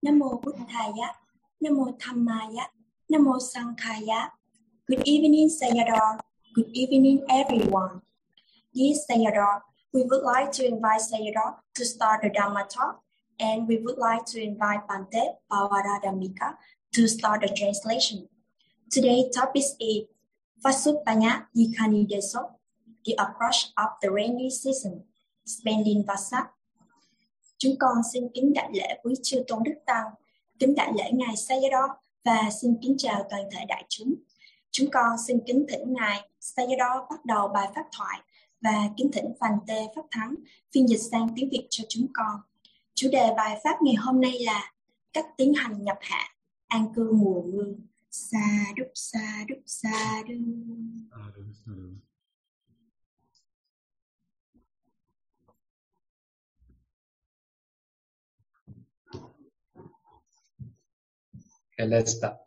Nam mô Buddhaya, Nam mô Dhammaya, Nam mô. Good evening, Sayadaw. Good evening, everyone. Dear Sayadaw, we would like to invite Sayadaw to start the Dhamma talk, and we would like to invite Bante Pavaradamika to start the translation. Today's topic is Vasupanya Yikani Deso, the approach of the rainy season, spending Vasa. Chúng con xin kính đại lễ quý chư tôn đức tăng, kính đại lễ ngài Sayadaw và xin kính chào toàn thể đại chúng. Chúng con xin kính thỉnh ngài Sayadaw bắt đầu bài pháp thoại và kính thỉnh Phàn Tê Pháp Thắng phiên dịch sang tiếng Việt cho chúng con. Chủ đề bài pháp ngày hôm nay là cách tiến hành nhập hạ, an cư mùa mưa. Sa đúc sa đúc sa đúc Okay, let's start.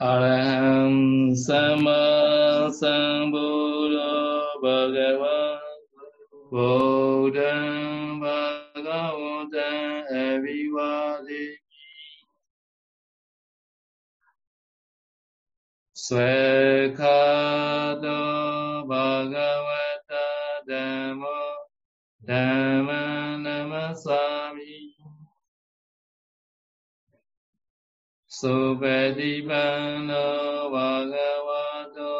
Araham Sama Sambuddha Bhagava Buddham Bhagavatam Avivadi Svekhado Bhagavata Dhamma Dhamma Namasami Supetipano Bhagavato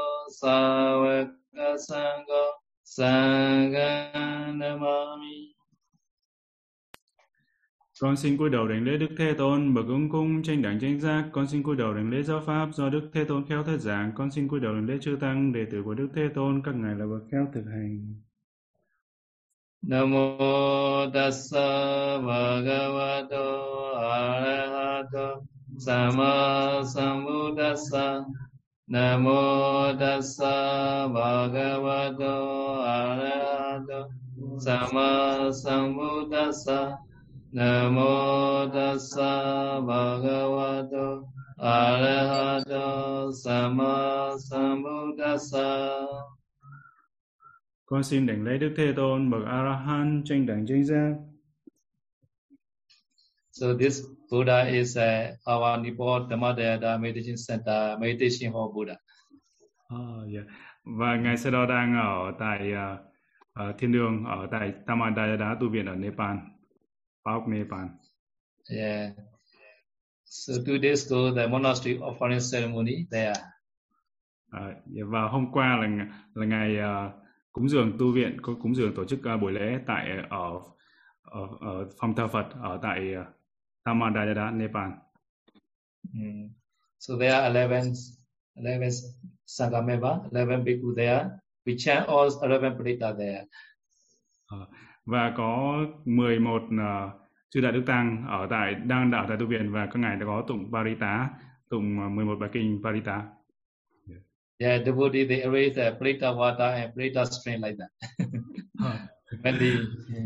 Savaka Sangha Sangha Namami Con xin cúi đầu đảnh lễ Đức Thế Tôn, bậc ứng cung tranh đẳng tranh giác. Con xin cúi đầu đảnh lễ giáo pháp do Đức Thế Tôn khéo thuyết giảng. Con xin cúi đầu đảnh lễ chư tăng đệ tử của Đức Thế Tôn, các ngài là bậc khéo thực hành. Namo Tassa Bhagavato Arahato Sama Samudassa, Namo Tassa Bhagavato Arahato Sama Sambuddhassa Namo Tassa Bhagavato Arahato Sama Sambuddhassa Con xin đảnh lễ Đức Thế Tôn, bậc Arahant chân tranh đẳng chánh giác. So this Buddha is uh, our Nepal Dhammadayada Meditation Center Meditation Hall Buddha. Oh, yeah. Và ngài sau đó đang ở tại uh, thiên đường ở tại Tamadayada tu viện ở Nepal, Bắc Nepal. Yeah. So two days ago, the monastery offering ceremony there. Uh, yeah, và hôm qua là là ngày uh, cúng dường tu viện có cúng dường tổ chức uh, buổi lễ tại ở ở, ở phòng thờ Phật ở tại uh, Tamadayada, Nepal. Mm. So there are 11, 11 Sangha member, 11 bhikkhu there. We chant all 11 pradita there. Uh, và có 11 uh, chư đại đức tăng ở tại đang ở tại tu viện và các ngài đã có tụng Parita, tụng uh, 11 bài kinh Parita. Yeah, devotee they arrange the pradita water and pradita stream like that. The,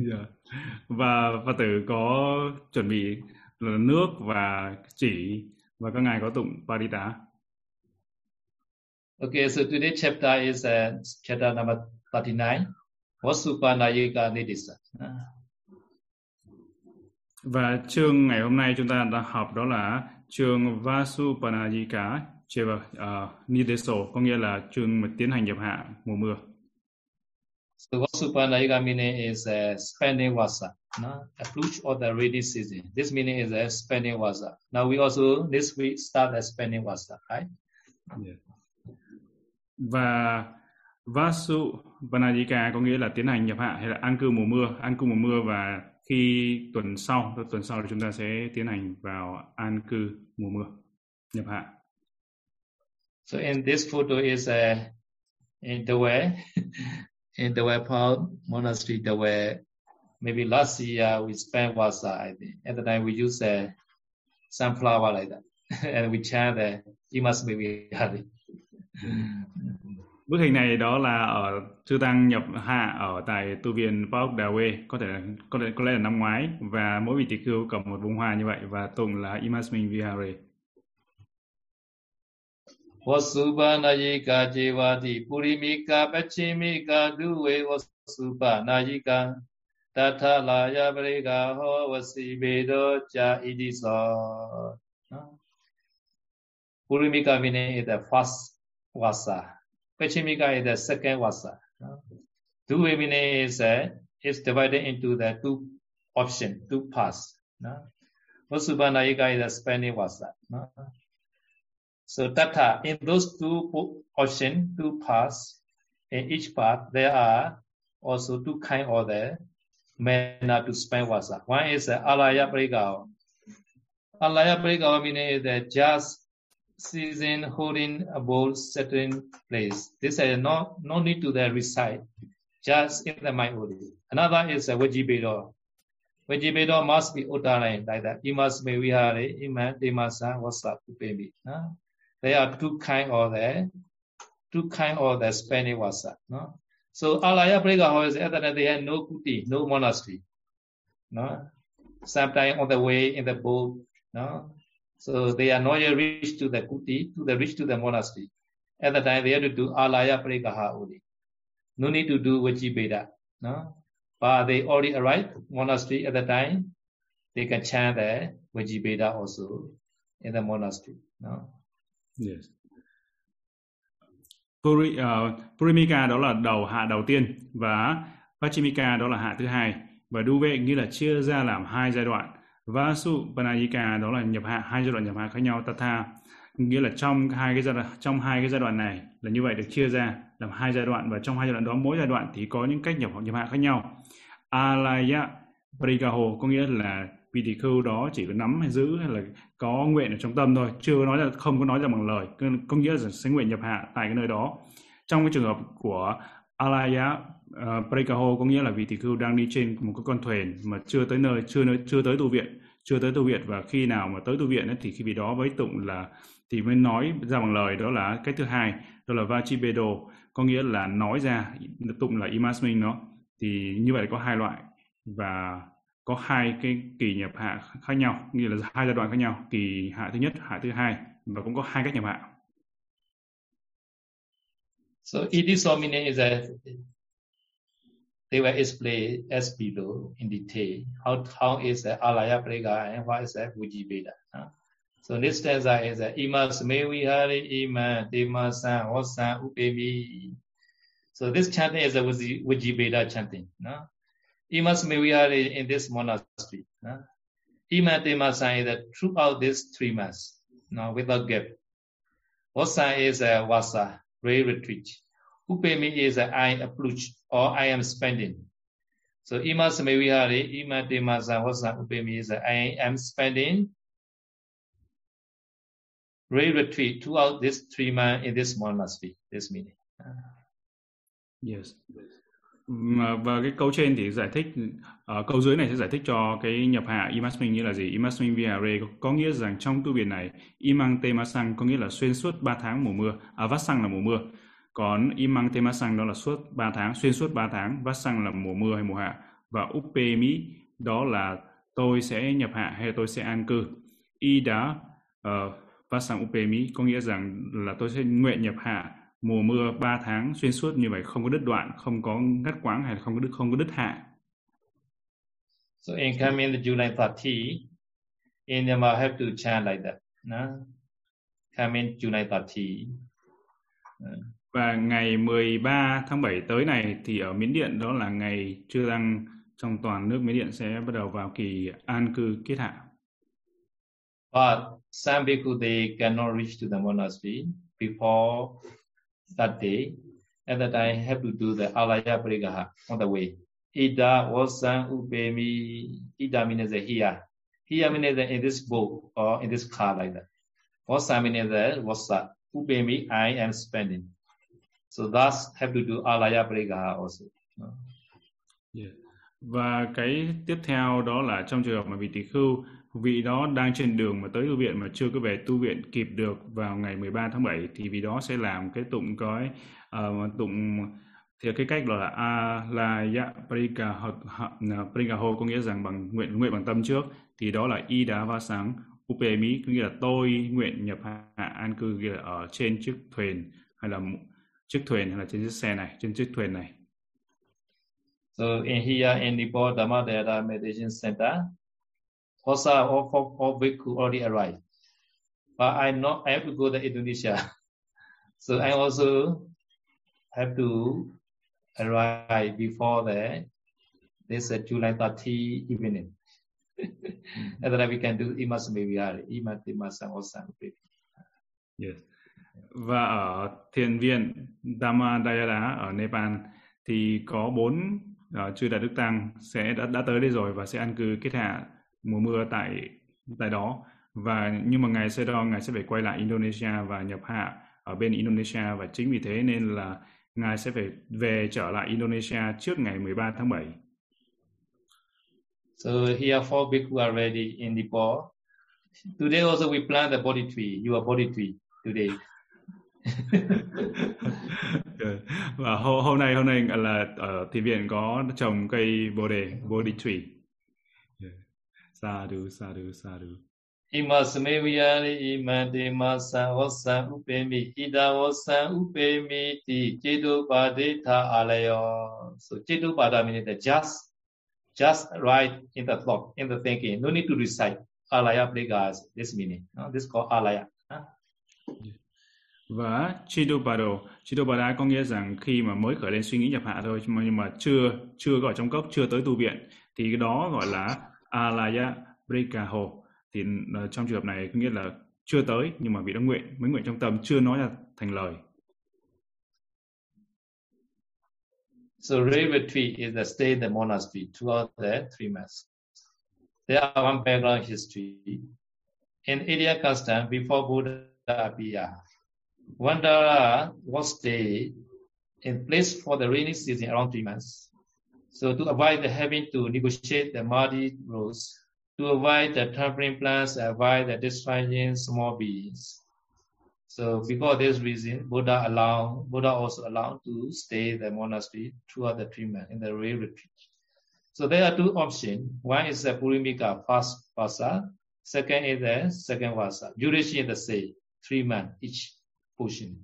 Yeah. Và Phật tử có chuẩn bị là nước và chỉ và các ngài có tụng Parita. Okay, so today's chapter is uh, chapter number 39. Vasupanayika Nidisa. Và chương ngày hôm nay chúng ta đã học đó là chương Vasupanayika Cheva uh, Nideso, có nghĩa là chương mà tiến hành nhập hạ mùa mưa. So Vasupanayika meaning is uh, spending vasa, no? approach of the rainy season. This meaning is spending vasa. Now we also this week start the spending vasa, right? Và Vasu Vanajika có nghĩa là tiến hành nhập hạ hay là an cư mùa mưa, an cư mùa mưa và khi tuần sau, tuần sau thì chúng ta sẽ tiến hành vào an cư mùa mưa, nhập hạ. So in this photo is uh, in the way in the way Paul Monastery, the way maybe last year we spent was uh, I think at the time we use uh, sunflower like that, and we chant the you must be happy. Bức hình này đó là ở chư tăng nhập hạ ở tại tu viện Park Dawe, có thể có lẽ có lẽ là năm ngoái. Và mỗi vị tỳ khưu cầm một bông hoa như vậy và tụng là Imasmin Vihare. Vasupanayika jevati purimika pachimika duve vasupanayika Tatha laya parika ho vasi bedo cha idiso. Purimika meaning is the first vasa. Pachimika is the second vasa. Duve meaning is, uh, is divided into the two option, two parts. Vasubhanayika is the Spanish vasa. So Tatha, in those two option, two parts, in each part, there are also two kind of the manner to spend vasa. One is the alaya parikao. Alaya parikao meaning the just season holding about certain place. This is no no need to the recite, just in the mind only. Another is a vajibedo. Vajibedo must be utterine like that. You must be vihare, iman, demasa, wasa, upemi. There are two kind of the two kind of the Spanish vasa. No? So Alaya Prega however at that they had no kuti, no monastery. No? Sometimes on the way in the boat, no? So they are not yet reached to the kuti, to the reach to the monastery. At the time they had to do Alaya Pregaha only. No need to do Vajibeda. No? But they already arrived monastery at the time. They can chant the Vajibeda also in the monastery. No? Yes. Puri, ờ, uh, Purimika đó là đầu hạ đầu tiên và Pachimika đó là hạ thứ hai. Và Duve nghĩa là chia ra làm hai giai đoạn. Vasu Panayika đó là nhập hạ hai giai đoạn nhập hạ khác nhau. Tatha nghĩa là trong hai cái giai đoạn trong hai cái giai đoạn này là như vậy được chia ra làm hai giai đoạn. Và trong hai giai đoạn đó mỗi giai đoạn thì có những cách nhập nhập hạ khác nhau. Alaya Parigaho có nghĩa là vị tỷ khưu đó chỉ có nắm hay giữ hay là có nguyện ở trong tâm thôi. Chưa nói là không có nói ra bằng lời. Có nghĩa là sẽ nguyện nhập hạ tại cái nơi đó. Trong cái trường hợp của alaya ờ, uh, prekaho có nghĩa là vị tỷ khưu đang đi trên một cái con thuyền mà chưa tới nơi chưa nơi chưa tới tu viện chưa tới tu viện. Và khi nào mà tới tu viện ấy, thì khi vị đó với tụng là thì mới nói ra bằng lời. Đó là cái thứ hai đó là vachibedo. Có nghĩa là nói ra tụng là imasmin nó thì như vậy có hai loại. Và có hai cái kỳ nhập hạ khác nhau, nghĩa là hai giai đoạn khác nhau, kỳ hạ thứ nhất, hạ thứ hai, và cũng có hai cách nhập hạ. So idisomine is a they were explained as below in detail how how is the alaya prega and what is the vujibeda huh? so, this stanza is a imas mevihari ima demasa wasa upemi so, this chanting is a vujibeda chanting, no? Imas are in this monastery. Uh, Ima Demasan is that throughout these three months, no, without gap. Wasa is a wasa, ray retreat. Upemi is a I approach or I am spending. So Imas Mewiyare, Ima Demasan, Wasa, Upemi is a I am spending. Ray retreat throughout this three months in this monastery, this meaning. Yes. Và cái câu trên thì giải thích uh, câu dưới này sẽ giải thích cho cái nhập hạ imasmin nghĩa là gì? Imasmin viare có nghĩa rằng trong tu viện này imang temasang có nghĩa là xuyên suốt 3 tháng mùa mưa. À vassang là mùa mưa. Còn imang temasang đó là suốt 3 tháng xuyên suốt 3 tháng vassang là mùa mưa hay mùa hạ. Và upemi đó là tôi sẽ nhập hạ hay tôi sẽ an cư. Ida uh, ờ, uppe upemi có nghĩa rằng là tôi sẽ nguyện nhập hạ mùa mưa 3 tháng xuyên suốt như vậy không có đứt đoạn, không có ngắt quãng hay không có đứt không có đứt hạ. So in coming the July 30, in Myanmar have to chant like that. No? Coming July 30. Và ngày 13 tháng 7 tới này thì ở Miến Điện đó là ngày chưa đăng trong toàn nước Miến Điện sẽ bắt đầu vào kỳ an cư kết hạ. But some people they cannot reach to the monastery before that day, at that time, have to do the alaya parigaha on the way. Ida wasan upemi. Ida means here. Here means in this book or in this car like that. Wasan means wasa. Upemi, I am spending. So thus have to do alaya parigaha also. Yeah. Và cái tiếp theo đó là trong trường hợp mà vị tỷ khưu vị đó đang trên đường mà tới tu viện mà chưa có về tu viện kịp được vào ngày 13 tháng 7 thì vị đó sẽ làm cái tụng cái uh, tụng thì cái cách là a la ya prika prika ho có nghĩa rằng bằng nguyện nguyện bằng tâm trước thì đó là y đá va sáng upemi có nghĩa là tôi nguyện nhập hạ an cư nghĩa là ở trên chiếc thuyền hay là chiếc thuyền hay là trên chiếc xe này trên chiếc thuyền này. So in here in Nepal Dhamma Dayata Meditation Center, Hosa or for all bhikkhu already arrived. But I not I have to go to Indonesia. so I also have to arrive before the this uh, July 30 evening. and then we can do Imas Meviyari, Imas Timasa Osan. Yes. Và ở thiền viện Dhammadayada ở Nepal thì có bốn uh, chư đại đức tăng sẽ đã đã tới đây rồi và sẽ ăn cư kết hạ mùa mưa tại tại đó và nhưng mà ngài sẽ đo ngài sẽ phải quay lại Indonesia và nhập hạ ở bên Indonesia và chính vì thế nên là ngài sẽ phải về trở lại Indonesia trước ngày 13 tháng 7. So here four bhikkhu are ready in Nepal. Today also we plant the body tree, your body tree today. và hôm, hôm nay hôm nay là ở thị viện có trồng cây bồ đề body tree. Yeah. Sadhu, sadhu, sadhu. Ima sameviyani ima dema osan upemi ida osan upemi ti chetu padita alayo. So chetu pada means the just, just right in the thought, in the thinking. No need to recite. Alaya Pliga this meaning. No? This is called alaya. Huh? Và Chidopado Chidopado có nghĩa rằng khi mà mới khởi lên suy nghĩ nhập hạ thôi nhưng mà chưa chưa gọi trong cốc chưa tới tu viện thì cái đó gọi là À, alaya brikaho thì ờ, trong trường hợp này có nghĩa là chưa tới nhưng mà vị đã nguyện mới nguyện trong tâm chưa nói ra thành lời So river tree is the stay in the monastery throughout the three months. There are one background history. In India custom, before Buddha appeared, Vandara was stayed in place for the rainy season around three months. So to avoid the having to negotiate the muddy roads, to avoid the trampling plants, avoid the destroying small beings. So because of this reason, Buddha allowed Buddha also allowed to stay the monastery throughout the treatment in the real retreat. So there are two options. One is the Purimika first vasa, second is the second vasa. Duration is the same, three months each portion.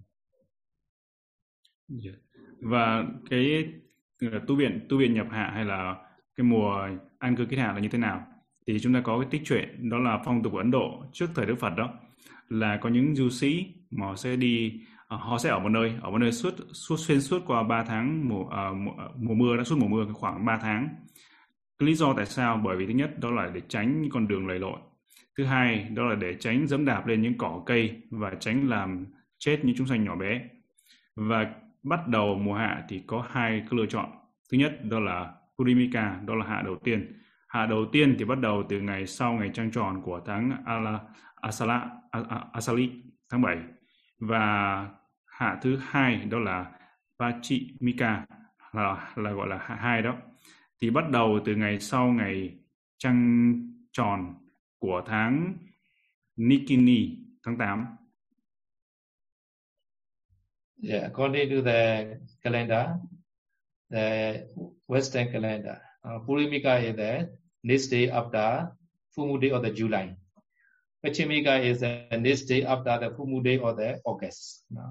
Yeah. Và cái Ờ, tu viện tu viện nhập hạ hay là cái mùa an cư kết hạ là như thế nào? Thì chúng ta có cái tích truyện đó là phong tục của Ấn Độ trước thời Đức Phật đó là có những du sĩ mà họ sẽ đi ờ, họ sẽ ở một nơi ở một nơi suốt suốt xuyên suốt qua 3 tháng mùa uh, mùa, mùa mưa đã suốt mùa mưa khoảng 3 tháng. Cái lý do tại sao? Bởi vì thứ nhất đó là để tránh những con đường lầy lội. Thứ hai đó là để tránh dẫm đạp lên những cỏ cây và tránh làm chết những chúng sanh nhỏ bé. Và bắt đầu mùa hạ thì có hai cái lựa chọn. Thứ nhất đó là Purimika đó là hạ đầu tiên. Hạ đầu tiên thì bắt đầu từ ngày sau ngày trăng tròn của tháng Ala, Asala, Asali tháng 7 và hạ thứ hai đó là Pachimika là, là gọi là hạ hai đó. Thì bắt đầu từ ngày sau ngày trăng tròn của tháng Nikini tháng 8 Dạ, yeah, according to the calendar, the Western calendar, à, uh, Purimika is the next day after Fumu day of the July. Pachimika is the next day after the Fumu day of the August. No?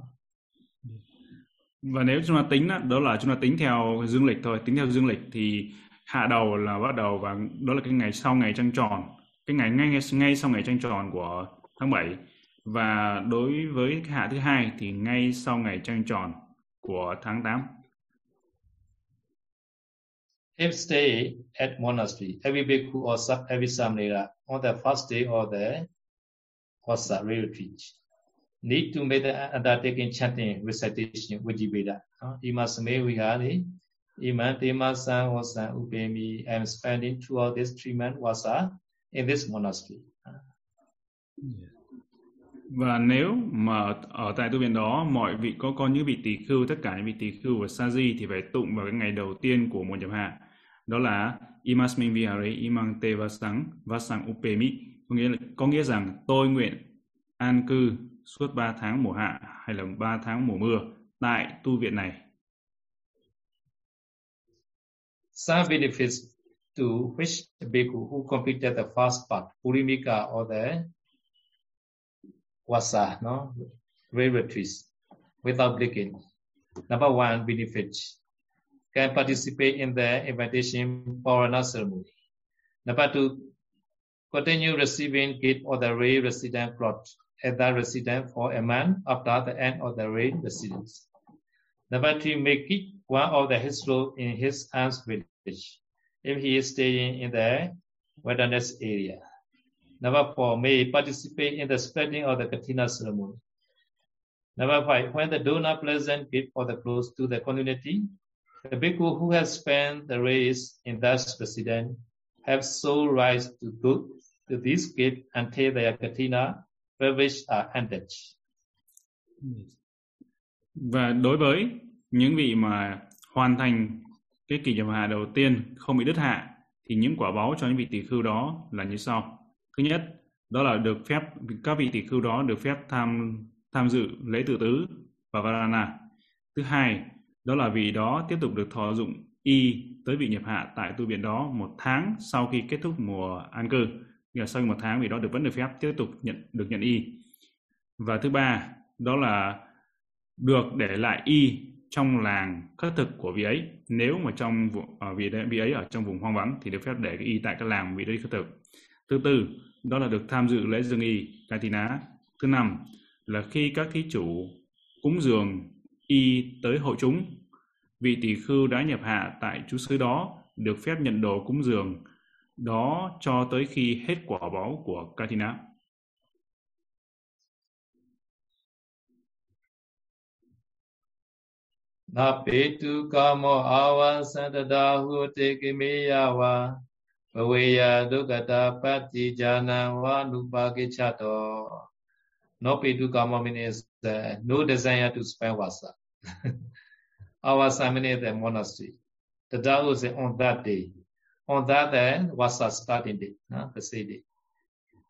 Và nếu chúng ta tính đó, đó là chúng ta tính theo dương lịch thôi, tính theo dương lịch thì hạ đầu là bắt đầu và đó là cái ngày sau ngày trăng tròn, cái ngày ngay ngay sau ngày trăng tròn của tháng 7 và đối với hạ thứ hai thì ngay sau ngày trăng tròn của tháng 8. If stay at monastery, every bhikkhu or every samnera on the first day of the Hossa retreat need to make the undertaking chanting recitation Vijiveda. Ima Same Vihari, Iman Tema San Hossa Upemi, I am spending throughout this three months Vasa in this monastery. Yeah và nếu mà ở tại tu viện đó mọi vị có con những vị tỳ khưu tất cả những vị tỳ khưu và sa di thì phải tụng vào cái ngày đầu tiên của mùa nhập hạ đó là imasmin vihare imang te vasang vasang upemi có nghĩa là có nghĩa rằng tôi nguyện an cư suốt 3 tháng mùa hạ hay là 3 tháng mùa mưa tại tu viện này. Some benefits to which the bhikkhu who completed the first part, Purimika or the wasa, no, rarities without blinking. Number one benefit. can participate in the invitation Parana ceremony. Number two, continue receiving gift or the ray resident plot at that resident for a month after the end of the ray residence. Number three, make it one of the role in his aunt's village if he is staying in the wilderness area. Number four, may participate in the spreading of the Katina ceremony. Number five, when the donor present gift for the clothes to the community, the bhikkhu who has spent the race in that residence have sole rights to go to this gift until their Katina privilege are ended. Và đối với những vị mà hoàn thành cái kỳ nhập hạ đầu tiên không bị đứt hạ thì những quả báo cho những vị tỷ khưu đó là như sau. Thứ nhất, đó là được phép các vị tỷ khưu đó được phép tham tham dự lễ tự tứ và Varana. Thứ hai, đó là vị đó tiếp tục được thọ dụng y tới vị nhập hạ tại tu viện đó một tháng sau khi kết thúc mùa an cư. Nghĩa là sau một tháng vị đó được vẫn được phép tiếp tục nhận được nhận y. Và thứ ba, đó là được để lại y trong làng khất thực của vị ấy. Nếu mà trong ở à, vị, vị ấy ở trong vùng hoang vắng thì được phép để cái y tại các làng vị đấy khất thực. Thứ tư, đó là được tham dự lễ dương y, Katina. Thứ năm, là khi các thí chủ cúng dường y tới hội chúng, vị tỷ khưu đã nhập hạ tại chú xứ đó được phép nhận đồ cúng dường đó cho tới khi hết quả báo của Katina. Na petu kamo awa santada huote kimeyawa baweya dukata pati jana wa nupake chato. No petu kamo means uh, no desire to spend wasa. Our ceremony at the monastery. The Tao is on that day. On that day, wasa starting day, no? the same day.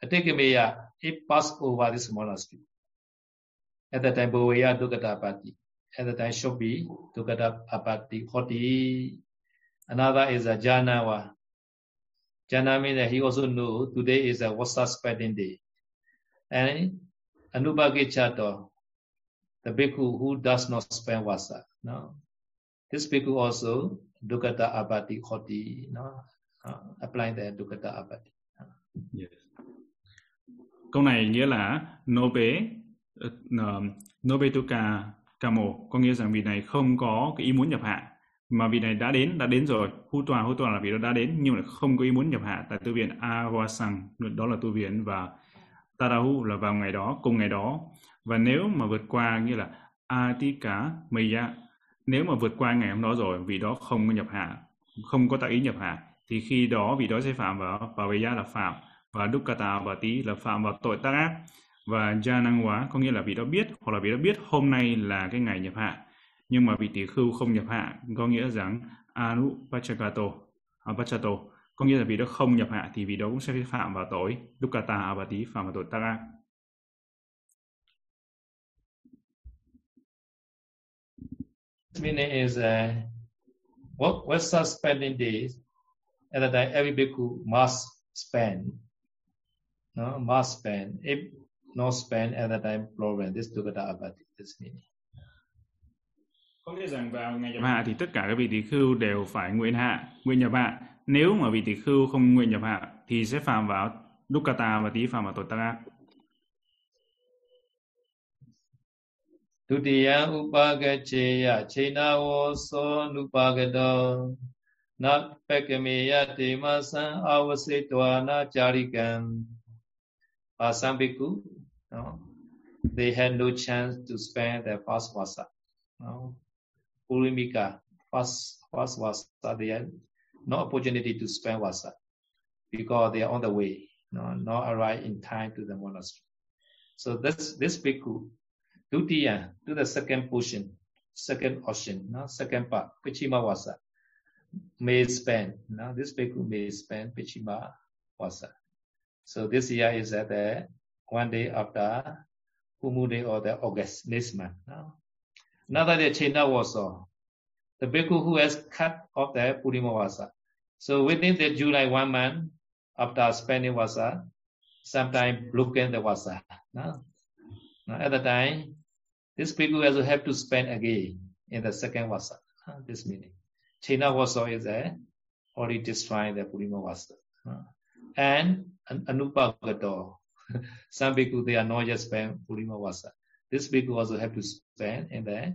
Atikemeya, it passed over this monastery. At the time, Baweya Dukata Pati. at the time should be Dukata Apati Hoti. Another is a Janawa. Jana means that he also knew today is a Wasa spreading day. And Anubhagi Chato, the bhikkhu who does not spend Wasa. No. This bhikkhu also Dukata Abati Khoti, no? Uh, applying the Dukata Apati. Yes. Câu này nghĩa là Nobe, uh, ờ, Nobe Tuka Kamo, có nghĩa rằng vị này không có cái ý muốn nhập hạ mà vị này đã đến đã đến rồi. Hu tòa hu tòa là vị đó đã đến, nhưng mà không có ý muốn nhập hạ tại tu viện Avasang đó là tu viện và Tarahu là vào ngày đó, cùng ngày đó. Và nếu mà vượt qua, nghĩa là Atika Maya, nếu mà vượt qua ngày hôm đó rồi, vị đó không có nhập hạ, không có tạo ý nhập hạ, thì khi đó vị đó sẽ phạm vào pavaya là phạm, và Dukkata và tí là phạm vào tội tác ác. Và gia năng hóa có nghĩa là vị đó biết, hoặc là vị đó biết hôm nay là cái ngày nhập hạ nhưng mà vị tỷ khưu không nhập hạ có nghĩa rằng anupachakato apachato à, có nghĩa là vị đó không nhập hạ thì vị đó cũng sẽ phạm vào tội dukkata abati phạm vào tội tác ác. Meaning is uh, what what's our spending days at the time every bhikkhu must spend no must spend if not spend at the time problem this dukkata abati this meaning có nghĩa rằng vào ngày nhập hạ thì tất cả các vị tỷ khưu đều phải nguyện hạ nguyện nhập hạ. Nếu mà vị tỷ khưu không nguyện nhập hạ thì sẽ phạm vào dukkata và tí phạm vào tội tác ác Dutiya upagacheya chenavo so nupagado na pekameya temasan avasitwa na charikam some bhikkhu no, they had no chance to spend their fast vasa no. Purimika fast fast vasa they had no opportunity to spend vasa because they are on the way no, not arrive in time to the monastery so this this bhikkhu Dutiya to the second portion, second ocean, no? second part, Pichima Vasa, may spend. Now this bhikkhu may spend Pichima Vasa. So this year is at the one day after Kumu Day or the August next month. No? Another Chena Vasa, the bhikkhu who has cut off the Purima Vasa. So within the July one month after spending Vasa, sometime broken the Vasa. No? Now, at the time, this bhikkhu also have to spend again in the second vasa, this meaning. Chena Wasa is a already destroying the Purima Wasa. Uh, and Anupagato. Some bhikkhu they are not just spend Purima Wasa. This bhikkhu also have to spend in the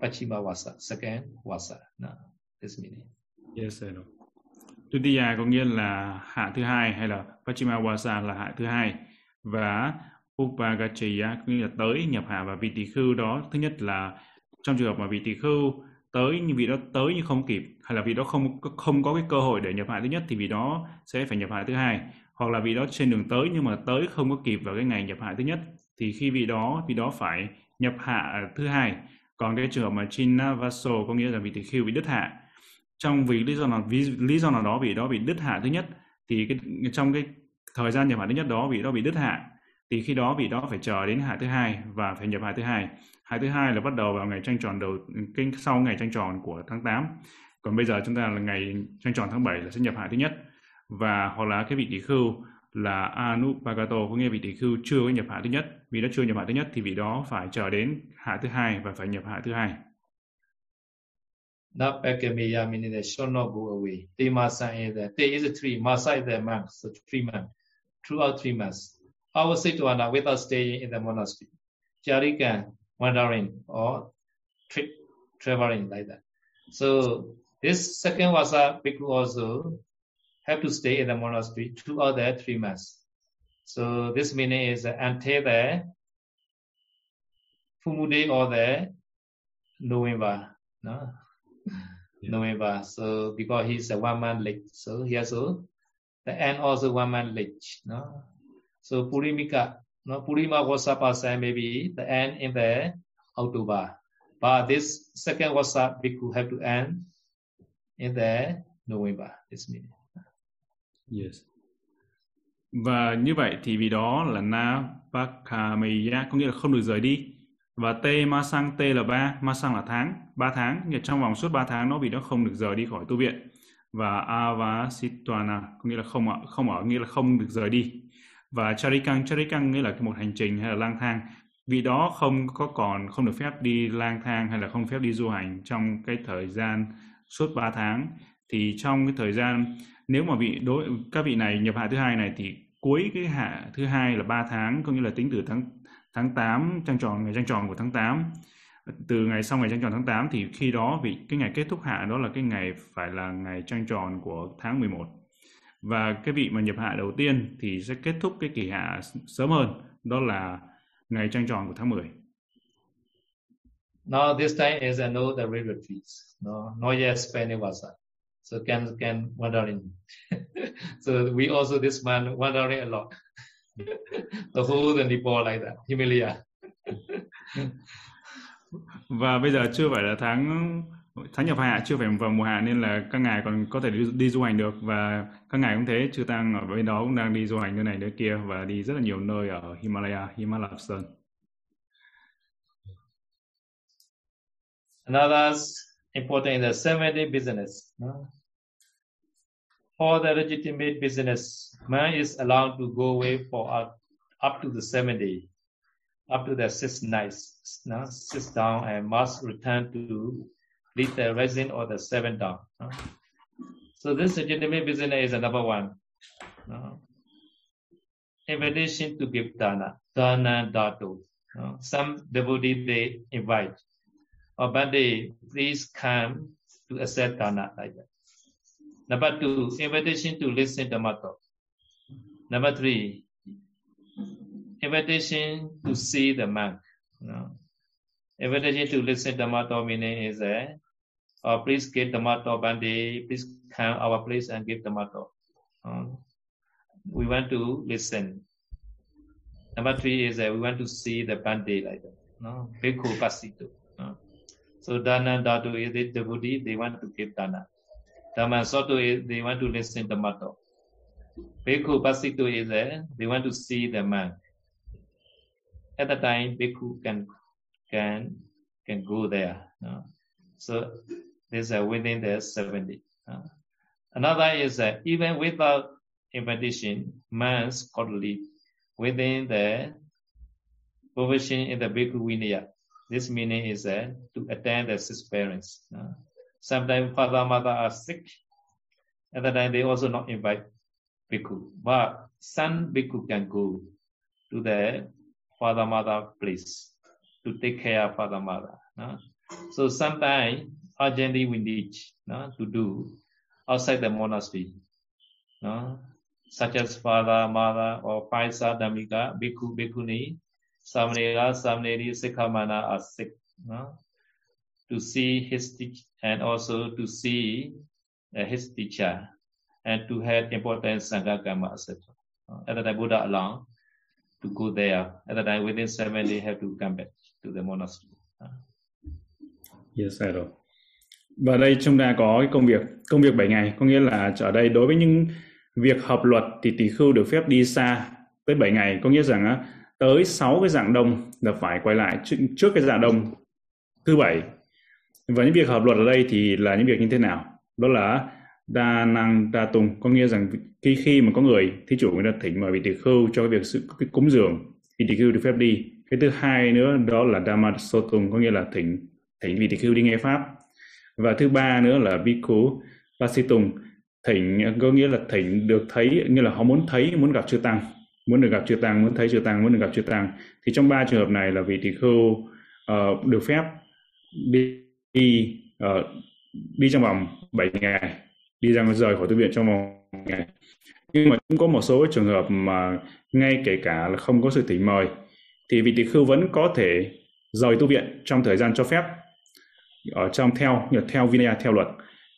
Pachima Vasa, second Wasa. No, this meaning. Yes, I know. Tutiya có nghĩa là hạ thứ hai hay là Pachima Vasa là hạ thứ hai và Upagachiya có nghĩa là tới nhập hạ và vị tỷ khưu đó thứ nhất là trong trường hợp mà vị tỷ khưu tới nhưng vị đó tới nhưng không kịp hay là vị đó không không có cái cơ hội để nhập hạ thứ nhất thì vị đó sẽ phải nhập hạ thứ hai hoặc là vị đó trên đường tới nhưng mà tới không có kịp vào cái ngày nhập hạ thứ nhất thì khi vị đó vị đó phải nhập hạ à, thứ hai. Còn cái trường hợp mà chinavaso có nghĩa là vị tỳ khưu bị đứt hạ. Trong vì lý do nào vì lý do nào đó vị đó bị đứt hạ thứ nhất, thì cái, trong cái thời gian nhập hạ thứ nhất đó vị đó bị đứt hạ. Thì khi đó vị đó phải chờ đến hạ thứ hai và phải nhập hạ thứ hai. Hạ thứ hai là bắt đầu vào ngày trăng tròn đầu, cái sau ngày trăng tròn của tháng 8 còn bây giờ chúng ta là ngày trăng tròn tháng 7 là sẽ nhập hạ thứ nhất. Và hoặc là cái vị tỷ khưu là Anupagato có nghĩa vị tỷ khưu chưa có nhập hạ thứ nhất vì đã chưa nhập hạ thứ nhất thì vị đó phải chờ đến hạ thứ hai và phải nhập hạ thứ hai Napakameya meaning that shall not go away. Te masa is e the te is a tree, masa is the month, so three months. Throughout three months. Our Sitwana without staying in the monastery. Jarikan, wandering or trip, traveling like that. So this second Vasa bhikkhu also have to stay in the monastery throughout the three months. So this meaning is until the Fumu day or the November. No? Yeah. November. So because he's a one man late, so he also the end also one man late. No? So Purimika, no Purima Vasapa maybe the end in the October. But this second Vasa Bhikkhu have to end in the November. This meaning. Yes. Và như vậy thì vì đó là na pakamaya có nghĩa là không được rời đi. Và T ma sang T là ba, ma sang là tháng, ba tháng. Nghĩa trong vòng suốt ba tháng nó vì nó không được rời đi khỏi tu viện. Và Avasitwana có nghĩa là không ở, không ở nghĩa là không được rời đi. Và Charikang, Charikang nghĩa là một hành trình hay là lang thang. Vì đó không có còn không được phép đi lang thang hay là không phép đi du hành trong cái thời gian suốt 3 tháng thì trong cái thời gian nếu mà vị đối các vị này nhập hạ thứ hai này thì cuối cái hạ thứ hai là 3 tháng có nghĩa là tính từ tháng tháng 8 trăng tròn ngày trăng tròn của tháng 8 từ ngày sau ngày trăng tròn tháng 8 thì khi đó vị cái ngày kết thúc hạ đó là cái ngày phải là ngày trăng tròn của tháng 11 và cái vị mà nhập hạ đầu tiên thì sẽ kết thúc cái kỳ hạ sớm hơn đó là ngày trăng tròn của tháng 10 Now this time is a no the no, No, yet spending vasa. So can can wandering. so we also this man wandering a lot. the whole the Nepal like that, Himalaya. Và bây giờ chưa phải là tháng tháng nhập hạ chưa phải vào mùa hạ nên là các ngài còn có thể đi, đi du hành được và các ngài cũng thế chư tăng ở bên đó cũng đang đi du hành nơi này nơi kia và đi rất là nhiều nơi ở Himalaya, Himalaya Sơn. Another important in the seven day business. No? For the legitimate business, man is allowed to go away for up, up to the seven day, up to the six nights, no? six down and must return to lead the resin or the seven down. No? So this legitimate business is number one. No? Invitation to give dana, dana datu. No? Some devotee they invite. Or Bande, please come to accept dana like that. Number two, invitation to listen to Dhamma talk. Number three, invitation to see the monk. Know. Invitation to listen to Dhamma talk meaning is a, uh, please give Dhamma talk Bande, please come our place and give Dhamma talk. Uh, we want to listen. Number three is that we want to see the Bande like that. No? Bhikkhu Pasito. No? So Dana Dadu is the devotee, they want to give Dana. Dhamma Soto is they want to listen to Mato. Bhikkhu Pasito is there, they want to see the monk. At the time, Bhikkhu can can can go there. So this is within the 70. Uh, another is that even without invitation, monks could live within the provision in the Bhikkhu Vinaya. This meaning is that to attend the six parents. Sometimes father, mother are sick. At that time, they also not invite bhikkhu. But son bhikkhu can go to the father, mother place to take care of father, mother. No? So sometimes urgently we need no, to do outside the monastery. No? Such as father, mother, or paisa, damika, bhikkhu, bhikkhuni, samanera, samaneri, sikhamana are sick. No? To see his teach and also to see uh, his teacher and to have important sangha karma, etc. At that time, Buddha allowed to go there. At that time, within seven days, have to come back to the monastery. Yes, I rồi. Và đây chúng ta có cái công việc công việc 7 ngày, có nghĩa là ở đây đối với những việc hợp luật thì tỷ khưu được phép đi xa tới 7 ngày, có nghĩa rằng tới 6 cái dạng đông là phải quay lại trước, trước cái dạng đông thứ bảy. Và những việc hợp luật ở đây thì là những việc như thế nào? Đó là đa năng đa tung, có nghĩa rằng khi khi mà có người thí chủ người ta thỉnh mời vị tỷ khưu cho cái việc sự cái cúng dường, vị tỷ khưu được phép đi. Cái thứ hai nữa đó là dhamma sotung, có nghĩa là thỉnh thỉnh vị tỷ khưu đi nghe pháp và thứ ba nữa là bhikkhu pasitung thỉnh có nghĩa là thỉnh được thấy nghĩa là họ muốn thấy muốn gặp chư tăng muốn được gặp chư tăng muốn thấy chư tăng muốn được gặp chư tăng thì trong ba trường hợp này là vị tỷ khưu uh, được phép đi đi, uh, đi trong vòng 7 ngày đi ra rời khỏi thư viện trong vòng ngày. Nhưng mà cũng có một số trường hợp mà ngay kể cả là không có sự thỉnh mời thì vị tỷ khưu vẫn có thể rời tu viện trong thời gian cho phép ở trong theo theo Vinaya theo luật.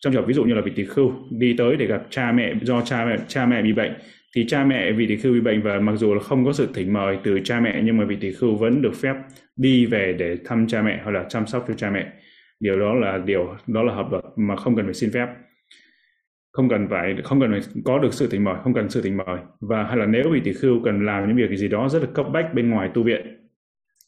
Trong trường hợp ví dụ như là vị tỷ khưu đi tới để gặp cha mẹ do cha mẹ cha mẹ bị bệnh thì cha mẹ vị tỷ khưu bị bệnh và mặc dù là không có sự thỉnh mời từ cha mẹ nhưng mà vị tỷ khưu vẫn được phép đi về để thăm cha mẹ hoặc là chăm sóc cho cha mẹ điều đó là điều đó là hợp luật mà không cần phải xin phép. Không cần phải không cần phải có được sự thỉnh mời không cần sự thỉnh mời. Và hay là nếu vị tỷ khưu cần làm những việc gì đó rất là cấp bách bên ngoài tu viện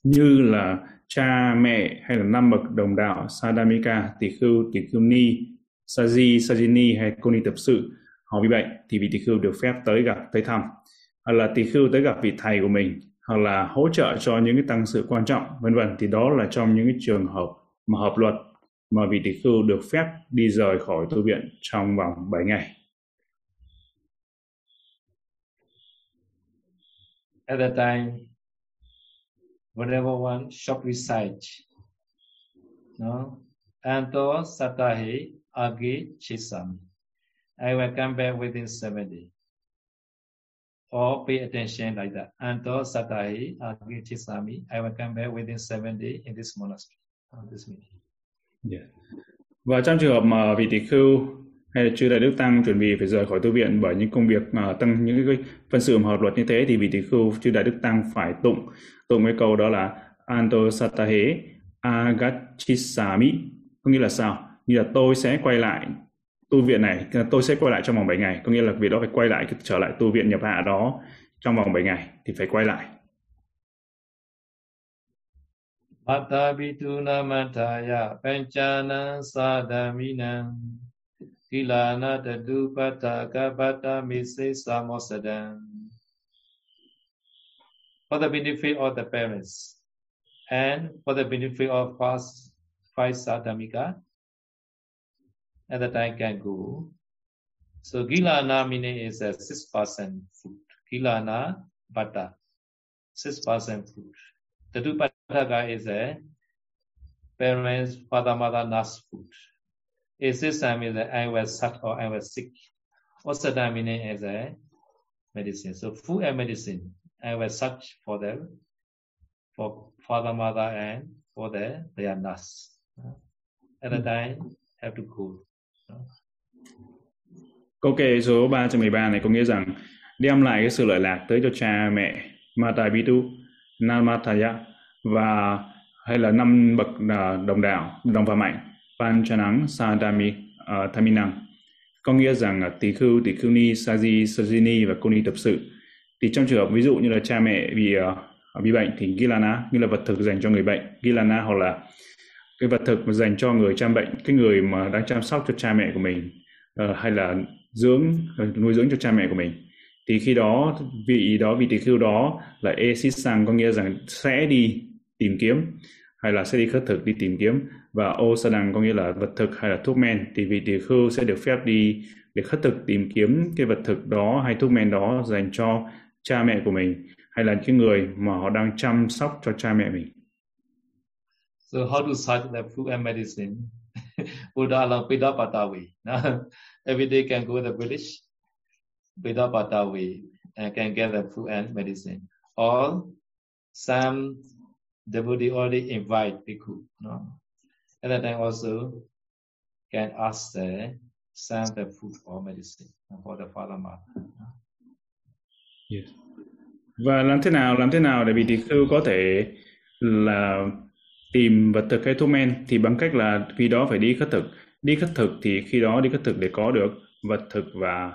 như là cha mẹ hay là năm bậc đồng đạo Sadamika, tỷ khưu, tỷ khưu ni, Saji, Sajini hay cô ni tập sự họ bị bệnh thì vị tỷ khưu được phép tới gặp, tới thăm. Hoặc là tỷ khưu tới gặp vị thầy của mình hoặc là hỗ trợ cho những cái tăng sự quan trọng vân vân. Thì đó là trong những cái trường hợp mà hợp luật mà vị tỷ khưu được phép đi rời khỏi tu viện trong vòng 7 ngày. At that time, whenever one shop recite, no, Anto Satahi Agi Chisam. I will come back within seven days. Or pay attention like that. Anto Satahi Agi Chisami. I will come back within seven days in this monastery. This meeting. Yeah. Và trong trường hợp mà vị tỷ khưu hay là chư đại đức tăng chuẩn bị phải rời khỏi tu viện bởi những công việc uh, tăng những cái phân sự hợp luật như thế thì vị tỷ khưu chư đại đức tăng phải tụng. Tụng cái câu đó là anto satahe agachisami. Có nghĩa là sao? Như là tôi sẽ quay lại tu viện này à, tôi sẽ quay lại trong vòng 7 ngày. Có nghĩa là việc đó phải quay lại trở lại tu viện nhập hạ đó trong vòng 7 ngày thì phải quay lại. Mata for the benefit of the parents and for the benefit of past five sadamika at the time can go. So gilana meaning is a six percent food. Gilana butter, six percent food. Tadupataka is a parents, father, mother, nurse food. Is this time is I was sick or I was sick. Osada meaning is a medicine. So food and medicine. I will search for them, for father, mother, and for the, their nurse. At the time, have to go. Câu kệ số 313 này có nghĩa rằng đem lại cái sự lợi lạc tới cho cha mẹ Mata Bitu, Namataya và hay là năm bậc à, đồng đạo, đồng và mạnh, Panchanang Sadami uh, à, Thaminang. Có nghĩa rằng uh, tỳ khưu, tỳ khưu ni, Saji, Sajini và cô ni tập sự thì trong trường hợp ví dụ như là cha mẹ bị uh, bị bệnh thì gilana như là vật thực dành cho người bệnh gilana hoặc là cái vật thực mà dành cho người chăm bệnh cái người mà đang chăm sóc cho cha mẹ của mình uh, hay là dưỡng ờ, nuôi dưỡng cho cha mẹ của mình thì khi đó vị đó vị tỷ khưu đó là esisang sang có nghĩa rằng sẽ đi tìm kiếm hay là sẽ đi khất thực đi tìm kiếm và ô sa đằng có nghĩa là vật thực hay là thuốc men thì vị tỳ khưu sẽ được phép đi để khất thực tìm kiếm cái vật thực đó hay thuốc men đó dành cho cha mẹ của mình hay là những người mà họ đang chăm sóc cho cha mẹ mình. So how to search the food and medicine? Buddha along Pidapata way. Every day can go to the village, Pidapata way, and can get the food and medicine. Or some devotee already invite bhikkhu. No? At that time also can ask the send the food or medicine for the father mother. Yes. Và làm thế nào làm thế nào để vị tỳ khưu có thể là tìm vật thực hay thuốc men thì bằng cách là khi đó phải đi khất thực đi khất thực thì khi đó đi khất thực để có được vật thực và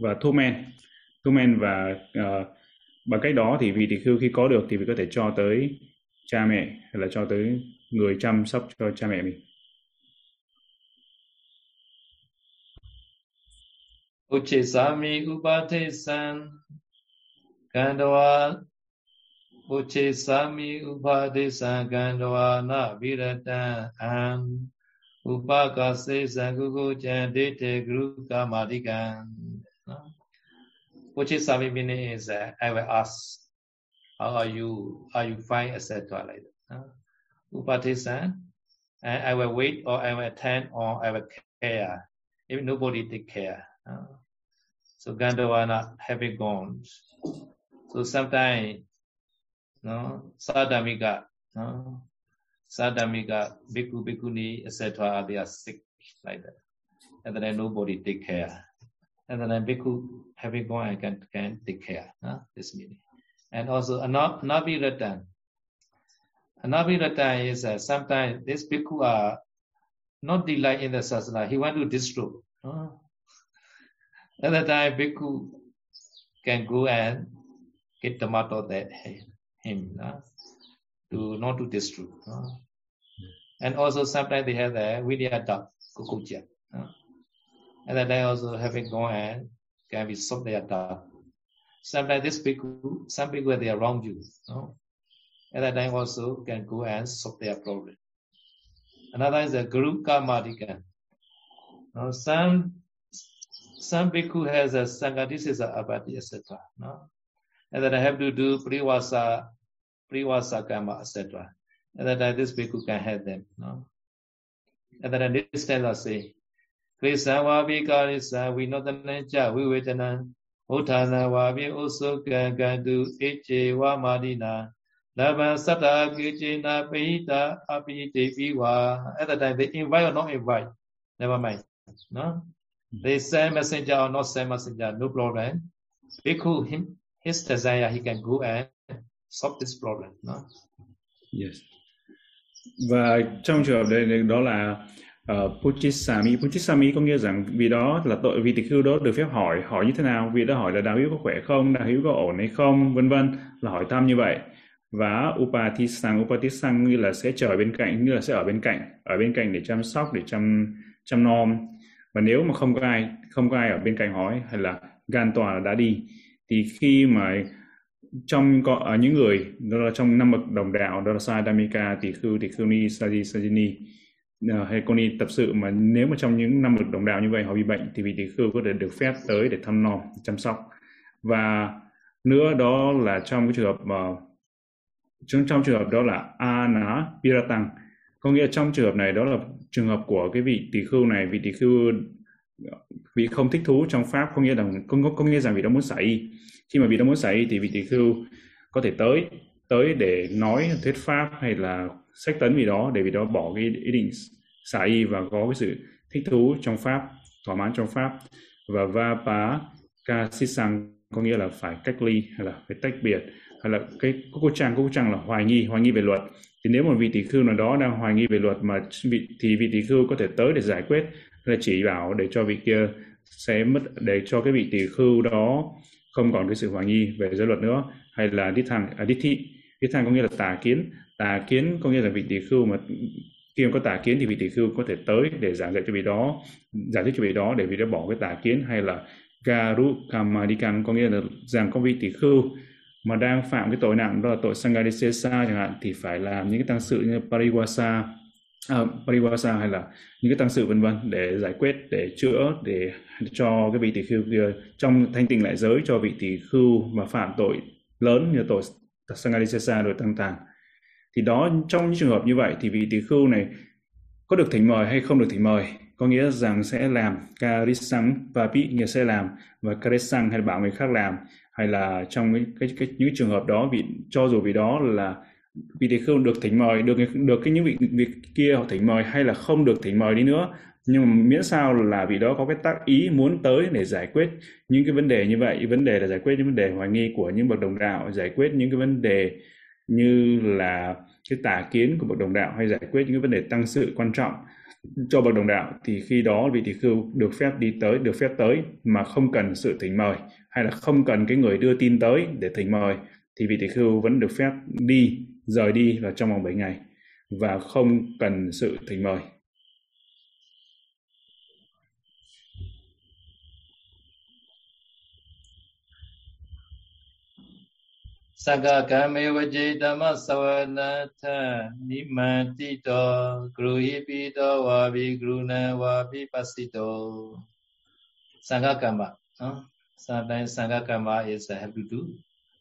và thuốc men thuốc men và uh, bằng cách đó thì vị tỳ khưu khi có được thì có thể cho tới cha mẹ hay là cho tới người chăm sóc cho cha mẹ mình? Uchesami upatesan Kandawa Uchesami upatesan Kandawa na viratan an Upakase sangugu chandite guru kamadikan Uchesami meaning is uh, I will ask how are you are you fine etc like that uh, and I will wait or I will attend or I will care. If nobody take care uh, so Gandhavana having gone so sometimes no sadamika no sadamika bhikkhu bhikkhuni etc they are sick like that. And then nobody take care. And then bhikkhu having gone I can can take care uh, this meaning and also Anabhiratan. Anabhiratan is uh, sometimes this bhikkhu are not delight in the sasana. He want to destroy. Uh, at time, bhikkhu can go and get the matter that him to not to destroy. And also sometimes they have the vidyata kukuja. Uh. At that time also having gone and can be solved their doubt. Sometimes this people, some people they are around you. No? At that time also can go and solve their problem. Another is a guru karmadika. No? Some some bhikkhu has a sangha, this is a abati, etc. No? And then I have to do privasa, privasa karma, etc. And then this bhikkhu can help them. No? And then this time I say, Krisa vavikarisa vinodanacha vivedana ဥထာနာဝါပိဥစုကံကံတုဣချေဝမာတိနာလဘံသတ္တာကိจิနာပိတာအပိတိပိဝါ at the time they invite or not invite never mind no they send messenger or not send messenger no problem bhikkhu him his desire he can go and solve this problem no yes và trong trường hợp đây đó là uh, Puchisami. Puchisami có nghĩa rằng vì đó là tội vì tỳ khưu đó được phép hỏi hỏi như thế nào? Vì đó hỏi là đạo hữu có khỏe không? Đạo hữu có ổn hay không? Vân vân. Là hỏi thăm như vậy. Và upatisang. Upatisang như là sẽ chờ bên cạnh như là sẽ ở bên cạnh ở bên cạnh để chăm sóc để chăm chăm nom. Và nếu mà không có ai không có ai ở bên cạnh hỏi hay là gan tòa đã đi thì khi mà trong có ở những người đó là trong năm bậc đồng đạo đó là Sadamika tỷ khưu tỷ khưu ni Saji Sajini Ờ, hay con đi tập sự mà nếu mà trong những năm được đồng đạo như vậy họ bị bệnh thì vị tỷ khưu có thể được phép tới để thăm nom chăm sóc. Và nữa đó là trong cái trường hợp mà trong, trong trường hợp đó là a ná piratang có nghĩa trong trường hợp này đó là trường hợp của cái vị tỷ khưu này vị tỷ khưu vị không thích thú trong pháp có nghĩa rằng có, có nghĩa rằng vị đó muốn xả y. Khi mà vị đó muốn xả y thì vị tỷ khưu có thể tới tới để nói thuyết pháp hay là sách tấn vì đó để vì đó bỏ cái ý định xả y và có cái sự thích thú trong pháp thỏa mãn trong pháp. Và va pá ca si sang có nghĩa là phải cách ly hay là phải tách biệt hay là cái cô trang cô trang là hoài nghi hoài nghi về luật. Thì nếu một vị tỷ khưu nào đó đang hoài nghi về luật mà vị thì vị tỷ khưu có thể tới để giải quyết hay là chỉ bảo để cho vị kia sẽ mất để cho cái vị tỷ khưu đó không còn cái sự hoài nghi về giới luật nữa. Hay là đích thằng à, đít thị đích thằng có nghĩa là tà kiến tà kiến có nghĩa là vị tỷ khưu mà khi có tà kiến thì vị tỷ khưu có thể tới để giảng dạy cho vị đó giải thích cho vị đó để vị đó bỏ cái tà kiến hay là garu kamadikan có nghĩa là rằng có vị tỷ khưu mà đang phạm cái tội nặng đó là tội sangadisesa chẳng hạn thì phải làm những cái tăng sự như pariwasa à, pariwasa hay là những cái tăng sự vân vân để giải quyết để chữa để cho cái vị tỷ khưu kia trong thanh tịnh lại giới cho vị tỷ khưu mà phạm tội lớn như tội sangadisesa rồi tăng tàng thì đó trong những trường hợp như vậy thì vị tỳ khưu này có được thỉnh mời hay không được thỉnh mời có nghĩa rằng sẽ làm karisang và bị nghĩa sẽ làm và karisang hay là bảo người khác làm hay là trong cái, cái, cái những trường hợp đó vị cho dù vì đó là vị tỳ khưu được thỉnh mời được được cái những vị vị kia họ thỉnh mời hay là không được thỉnh mời đi nữa nhưng mà miễn sao là vị đó có cái tác ý muốn tới để giải quyết những cái vấn đề như vậy vấn đề là giải quyết những vấn đề hoài nghi của những bậc đồng đạo giải quyết những cái vấn đề như là cái tà kiến của bậc đồng đạo hay giải quyết những cái vấn đề tăng sự quan trọng cho bậc đồng đạo, thì khi đó vị tỳ khưu được phép đi tới, được phép tới mà không cần sự thỉnh mời, hay là không cần cái người đưa tin tới để thỉnh mời, thì vị tỳ khưu vẫn được phép đi, rời đi vào trong vòng 7 ngày và không cần sự thỉnh mời. Sagakame vajitama savanatha gruhi pito vavi gruna vavi pasito. Sangakama. Huh? Sometimes Sangakama is a have to do,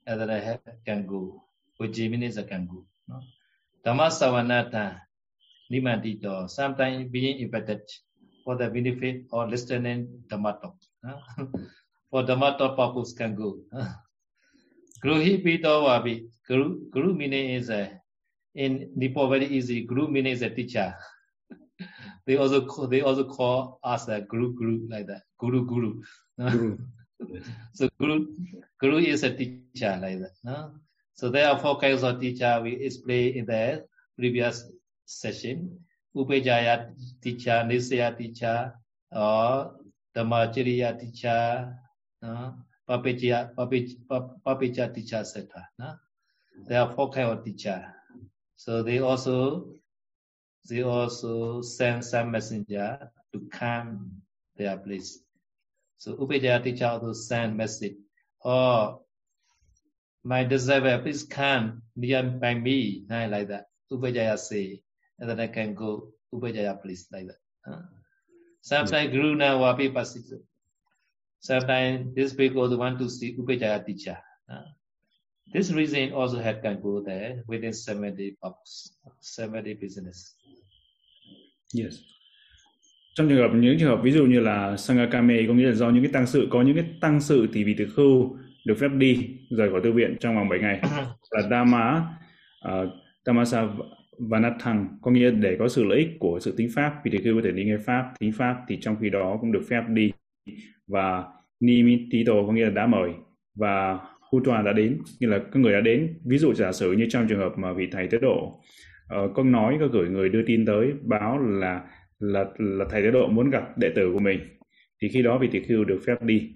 other have can go. Vajimini is a can go. No? Dhamma savanatha nimantito. Sometimes being invited for the benefit or listening Dhamma talk. Huh? for Dhamma talk purpose can go. Huh? Pito Wabi. Guru, Guru meaning is a, in Nepal very easy. Guru meaning is a teacher. they also call, they also call us a Guru Guru like that. Guru Guru. guru. so Guru Guru is a teacher like that. No? So there are four kinds of teacher we explained in the previous session. Upajaya teacher, Nisaya teacher, or Dhammachariya teacher, no? Papicha, Papicha teacher, etc. No? There are of teacher. So they also they also send some messenger to come their place. So Upajaya teacher also send message. Oh, my disciple, please come near by me, like that. Upajaya say, and then I can go Upajaya place like that. Huh? Sometimes Guru na wapi pasito. Sometimes these people want to see Upajaya teacher. Uh, this reason also had can go there within 70 box, 70 business. Yes. Trong trường hợp những trường hợp ví dụ như là Sangakame có nghĩa là do những cái tăng sự có những cái tăng sự thì vị tử khưu được phép đi rời khỏi tu viện trong vòng 7 ngày là Dhamma uh, Tamasa Vanathang có nghĩa để có sự lợi ích của sự tính pháp vị tử khưu có thể đi nghe pháp tính pháp thì trong khi đó cũng được phép đi và Nimitito có nghĩa là đã mời. Và hutuan đã đến nghĩa là các người đã đến. Ví dụ giả sử như trong trường hợp mà vị thầy tế độ uh, có nói có gửi người đưa tin tới báo là là là thầy tế độ muốn gặp đệ tử của mình thì khi đó vị tỷ khưu được phép đi.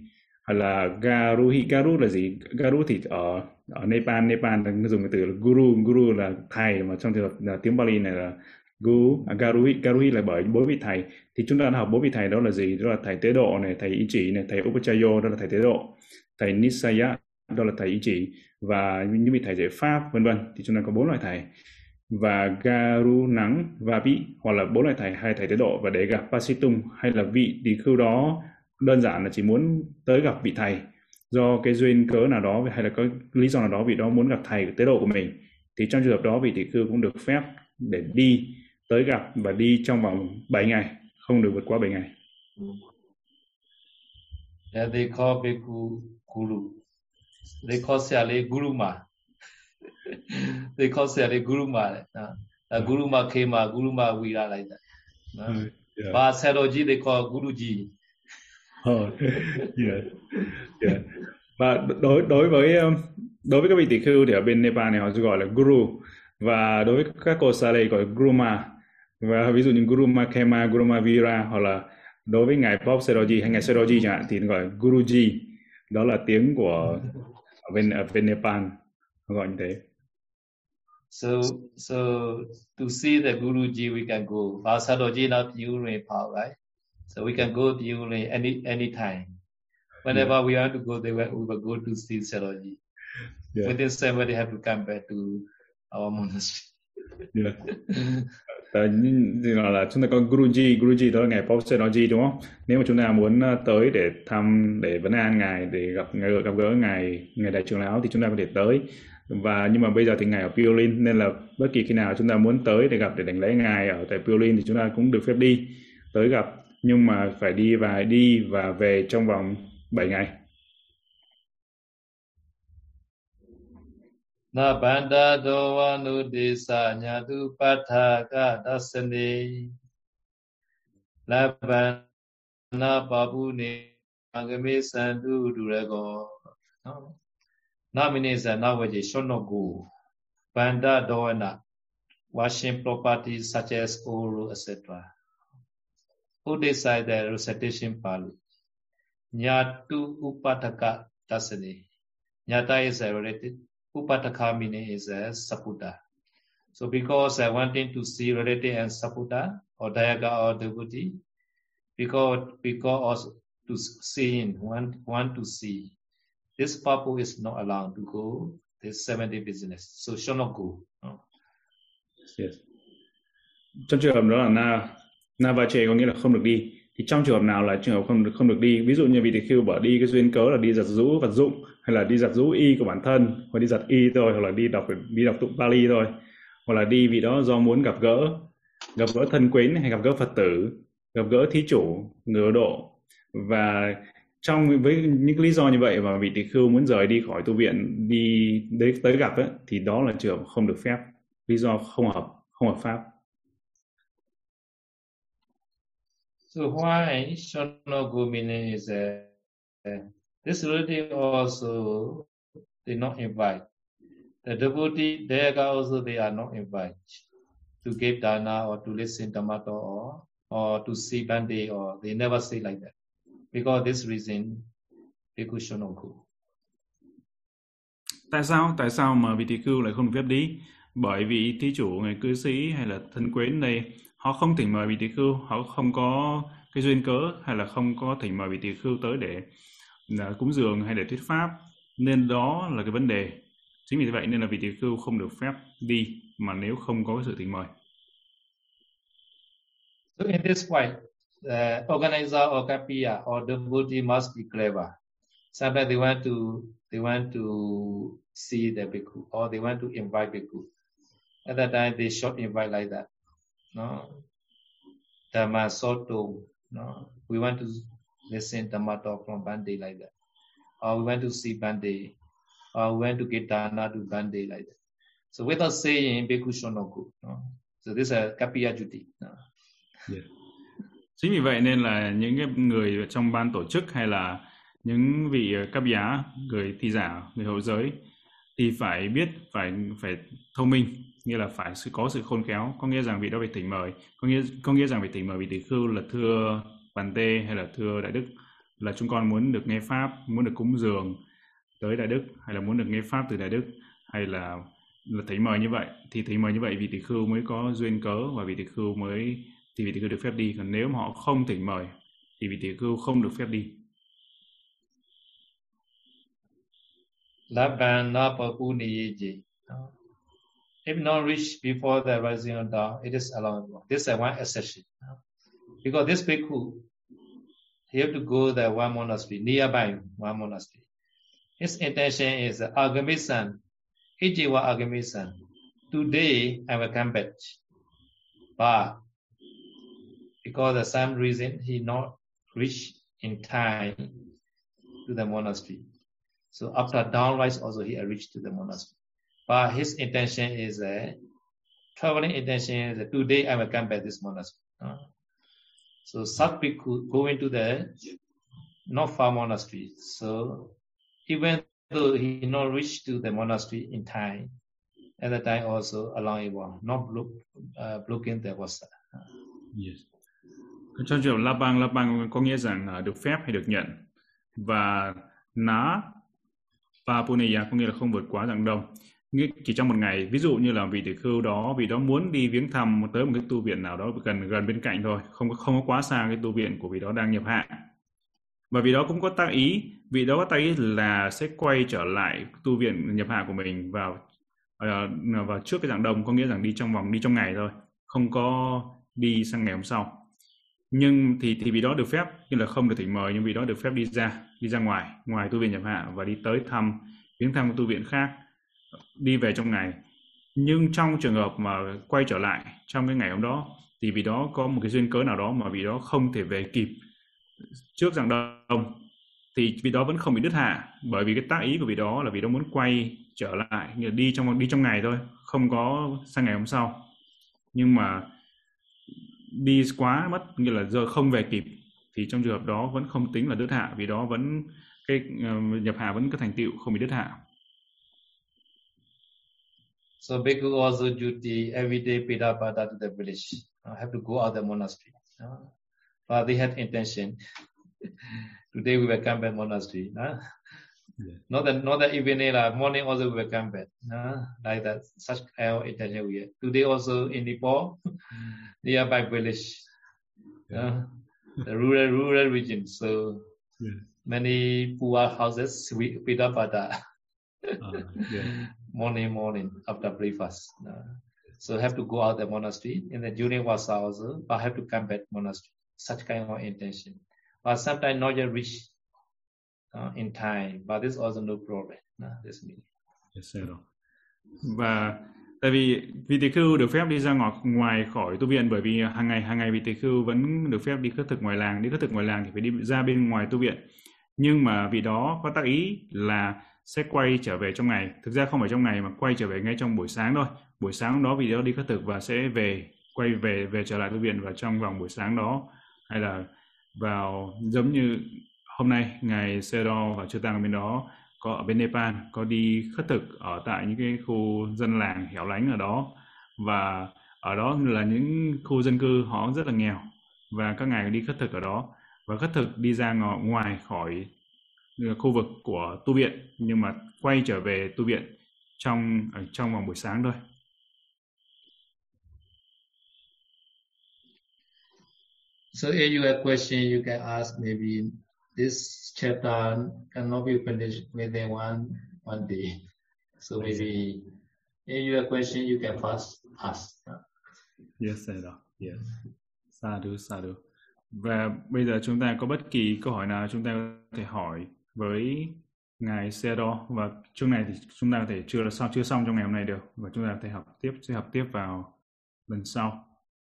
Hoặc là Garuhi Garu là gì? Garu thì ở ở Nepal. Nepal dùng cái từ là Guru. Guru là thầy mà trong trường hợp là tiếng Bali này là Gu, à, Garuhi, Garuhi là bởi bốn vị thầy. Thì chúng ta đã học bốn vị thầy đó là gì? Đó là thầy Tế Độ này, thầy Ý Chỉ này, thầy Upachayo đó là thầy Tế Độ, thầy Nisaya đó là thầy Ý Chỉ và những vị thầy dạy Pháp vân vân. Thì chúng ta có bốn loại thầy và Garu Nắng và vị hoặc là bốn loại thầy hay thầy Tế Độ và để gặp Pasitung hay là vị thì khưu đó đơn giản là chỉ muốn tới gặp vị thầy do cái duyên cớ nào đó hay là có lý do nào đó vị đó muốn gặp thầy tế độ của mình thì trong trường hợp đó vị tỷ khưu cũng được phép để đi tới gặp và đi trong vòng 7 ngày, không được vượt quá 7 ngày. Yeah, they call Bhikkhu Guru. They call Siale Guruma. they call Siale Guruma. Uh, Guruma Kema, Guruma Vira like that. Uh, yeah. But Saroji they call Guruji. Oh, yeah. Yeah. Và đối đối với um, đối với các vị tỷ khưu thì ở bên Nepal này họ gọi là guru và đối với các cô sa gọi là guruma và ví dụ như Guru Makema, Guru Mavira hoặc là đối với ngài Bob Seroji hay ngài Seroji chẳng hạn thì gọi Guruji đó là tiếng của ở bên ở bên Nepal gọi như thế So so to see the Guruji we can go. Our Saroji not you Nepal, right? So we can go you any any time. Whenever yeah. we want to go there, we will go to see Saroji. yeah. within seven they have to come back to our monastery yeah. Ờ, tại gì là chúng ta có Guruji, Guruji đó là ngài Paul đúng không? Nếu mà chúng ta muốn ờ, tới để thăm, để vấn an ngài, để gặp gặp gỡ ngài, ngài đại trưởng lão thì chúng ta có thể tới. Và nhưng mà bây giờ thì ngài ở Piolin nên là bất kỳ khi nào chúng ta muốn tới để gặp để đánh lễ ngài ở tại Piolin thì chúng ta cũng được phép đi tới gặp nhưng mà phải đi và đi và về trong vòng 7 ngày. နဗန္တတောဝနုဒေသညာတုပဋ္ဌာကသစ္စနေလဗန္နာပပုနေအဂမေသန္တုဒုရကောနော်နာမနိဇနဝေရှောနောကို Banda Doana, washing properties such as Uru, etc. Who decide the recitation Pali? Nyatu Upataka Dasani. Nyata is related. Upataka is a saputa. So because I wanting to see relative and saputa or dayaga or devotee, because because to seeing want want to see, this purpose is not allowed to go this seven day business. So should not go. No? Yes. Trong trường hợp đó là na na va có nghĩa là không được đi. Thì trong trường hợp nào là trường hợp không được không được đi? Ví dụ như vị thì khưu bỏ đi cái duyên cớ là đi giặt rũ vật dụng hay là đi giặt rũ y của bản thân hoặc đi giặt y thôi hoặc là đi đọc đi đọc tụng Pali thôi hoặc là đi vì đó do muốn gặp gỡ gặp gỡ thân quyến hay gặp gỡ Phật tử gặp gỡ thí chủ người độ và trong với những lý do như vậy và vị tỳ khưu muốn rời đi khỏi tu viện đi đến tới gặp ấy, thì đó là trường không được phép lý do không hợp không hợp pháp So why Shonogumine is a, a This relative also they not invite. The devotee there also they are not invited to give dana or to listen Dhammato or or to see Bande or they never say like that. Because this reason, Bhikkhu Shonoku. Tại sao? Tại sao mà vị tỳ khưu lại không được phép đi? Bởi vì thí chủ, người cư sĩ hay là thân quến đây, họ không thỉnh mời vị tỳ khưu, họ không có cái duyên cớ hay là không có thỉnh mời vị tỳ khưu tới để à, cúng dường hay để thuyết pháp nên đó là cái vấn đề chính vì vậy nên là vị tỳ khưu không được phép đi mà nếu không có cái sự thỉnh mời So in this way, the organizer or kapia or devotee must be clever. Sometimes they want to they want to see the bhikkhu or they want to invite bhikkhu. At that time, they should invite like that. No, Dhamma soto. No, we want to listen Dhamma talk from Bande like that. Or we want to see Bande. Or we want to get Dana to Bande like that. So without saying, Bhikkhu Shonoku. No? So this is a Kapiya Juti. No? Yeah. Chính vì vậy nên là những cái người trong ban tổ chức hay là những vị cấp giá, người thi giả, người hậu giới thì phải biết, phải phải thông minh, nghĩa là phải có sự khôn khéo, có nghĩa rằng vị đó phải thỉnh mời, có nghĩa có nghĩa rằng phải thỉnh mời vị tỷ khưu là thưa Bàn Tê hay là thưa Đại Đức là chúng con muốn được nghe Pháp, muốn được cúng dường tới Đại Đức hay là muốn được nghe Pháp từ Đại Đức hay là là thấy mời như vậy. Thì thấy mời như vậy vị tỷ khưu mới có duyên cớ và vị tỷ khưu mới thì vị tỷ khưu được phép đi. Còn nếu mà họ không thỉnh mời thì vị tỷ khưu không được phép đi. Labana Papuni If not reached before the rising of dawn, it is allowable. This is one exception. Because this bhikkhu he have to go the one monastery, nearby one monastery. His intention is Agamisan, Ijiwa Agamisan. Today I will come back. But because of some reason he not reach in time to the monastery. So after downrise also he reached to the monastery. But his intention is a uh, traveling intention is uh, today I will come back this monastery. Uh, so such people go into the not far monastery. So even though he not reached to the monastery in time, at the time also allowable, not block, uh, blocking the vasa. Yes. Cho dù La Bang, La Bang có nghĩa rằng ờ, được phép hay được nhận. Và ná và puneya có nghĩa là không vượt quá dạng đông chỉ trong một ngày, ví dụ như là vị tỷ khưu đó, vị đó muốn đi viếng thăm tới một cái tu viện nào đó gần gần bên cạnh thôi, không có không có quá xa cái tu viện của vị đó đang nhập hạ. Và vì đó cũng có tác ý, vị đó có tác ý là sẽ quay trở lại tu viện nhập hạ của mình vào ờ, vào trước cái dạng đông, có nghĩa rằng đi trong vòng, đi trong ngày thôi, không có đi sang ngày hôm sau. Nhưng thì thì vị đó được phép như là không được thỉnh mời, nhưng vị đó được phép đi ra đi ra ngoài ngoài tu viện nhập hạ và đi tới thăm, viếng thăm tu viện khác đi về trong ngày. Nhưng trong trường hợp mà quay trở lại trong cái ngày hôm đó thì vì đó có một cái duyên cớ nào đó mà vì đó không thể về kịp trước dạng đông thì vì đó vẫn không bị đứt hạ. Bởi vì cái tác ý của vị đó là vì đó muốn quay trở lại như đi trong đi trong ngày thôi không có sang ngày hôm sau. Nhưng mà đi quá mất như là giờ không về kịp thì trong trường hợp đó vẫn không tính là đứt hạ. Vì đó vẫn cái uh, nhập hạ vẫn có thành tựu không bị đứt hạ. So Bhikkhu also duty every day Pidapada to the village. I have to go out the monastery. Uh, but they had intention. Today we will come back monastery. Uh, yeah. Not that not that evening, uh, morning also we will come back. Uh, like that, such our intention we have. Today also in Nepal, nearby village, uh, the rural rural region. So yeah. many poor houses with Pidapada. uh, yeah. Morning, morning after breakfast. Uh, so have to go out the monastery and then during was also, but have to come back monastery. Such kind of intention. But sometimes not yet reach uh, in time, but this also no problem. Uh, this meaning. Yes, sir. Và tại vì vị tỳ khưu được phép đi ra ngoài, ngoài khỏi tu viện bởi vì hàng ngày hàng ngày vị tỳ khưu vẫn được phép đi khất thực ngoài làng đi khất thực ngoài làng thì phải đi ra bên ngoài tu viện nhưng mà vì đó có tác ý là sẽ quay trở về trong ngày. Thực ra không phải trong ngày mà quay trở về ngay trong buổi sáng thôi. Buổi sáng đó vì đó đi khất thực và sẽ về, quay về về trở lại tu viện và trong vòng buổi sáng đó. Hay là vào, giống như hôm nay, ngày Sero và Chư Tăng ở bên đó, có ở bên Nepal, có đi khất thực ở tại những cái khu dân làng hẻo lánh ở đó. Và ở đó là những khu dân cư họ rất là nghèo. Và các ngài đi khất thực ở đó. Và khất thực đi ra ngoài khỏi khu vực của tu viện nhưng mà quay trở về tu viện trong ở trong vòng buổi sáng thôi. So if you have question, you can ask maybe this chapter cannot be finished within one one day. So maybe if you have question, you can first ask. Yes, sir. Yes. Sadhu, sadhu. Và bây giờ chúng ta có bất kỳ câu hỏi nào chúng ta có thể hỏi với ngài Sero và chương này thì chúng ta có thể chưa là sao chưa xong trong ngày hôm nay được và chúng ta có thể học tiếp sẽ học tiếp vào lần sau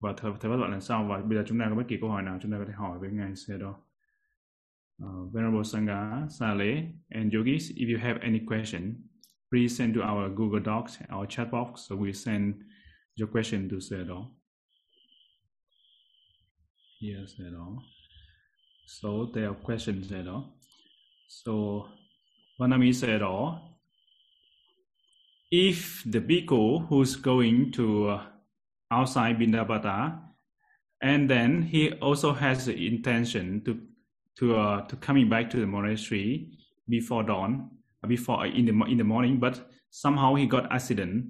và thời thời bắt đoạn lần sau và bây giờ chúng ta có bất kỳ câu hỏi nào chúng ta có thể hỏi với ngài Sero. Uh, ờ, Venerable Sangha, Sale, and yogis, if you have any question, please send to our Google Docs, our chat box, so we send your question to Sero. Yes, Sero. So there are questions, Sero. So Vanami said, oh, if the bhikkhu who's going to uh, outside Bindabata, and then he also has the intention to to uh, to coming back to the monastery before dawn, before uh, in the in the morning, but somehow he got accident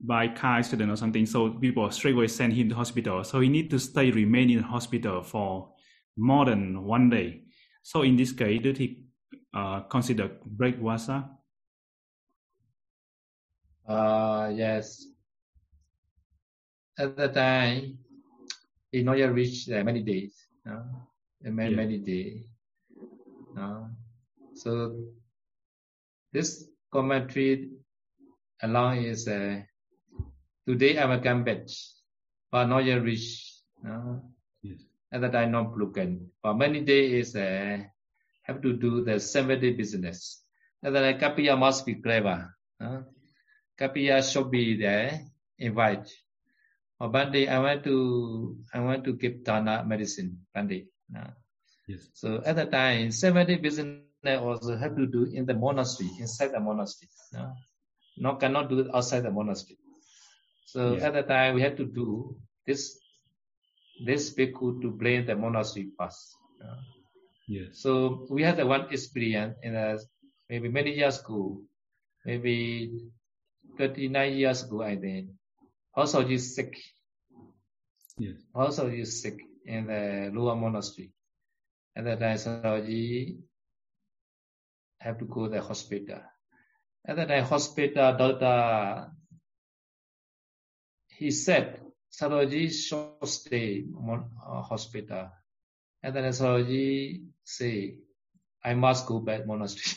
by car accident or something. So people straight away send him to hospital. So he need to stay remain in hospital for more than one day. So in this case, did he uh, considered break wasa? Uh, yes. At the time, it not yet reached uh, many days. Uh, many, yeah. many days. Uh, so this commentary along is uh, today I will come back, but not yet reached. Uh, yes. At the time, not broken. But many days is uh, have to do the seven-day business. And then Kapiya must be clever. Huh? Kapiya should be there, invite. Or day I want to I want to give Dana medicine one day. Uh, yes. So at the time, seven-day business also have to do in the monastery, inside the monastery. Uh, no, cannot do it outside the monastery. So yeah. at the time we had to do this this bhikkhu to blame the monastery first. Uh, So we had a one experience in a maybe many years ago, maybe 39 years ago, I think. Also, you sick. Yes. Also, you sick in the lower monastery. At that time, Saroji have to go to the hospital. At that time, hospital doctor, he said, Saroji should stay uh, hospital. And then Saroji say, I must go back monastery.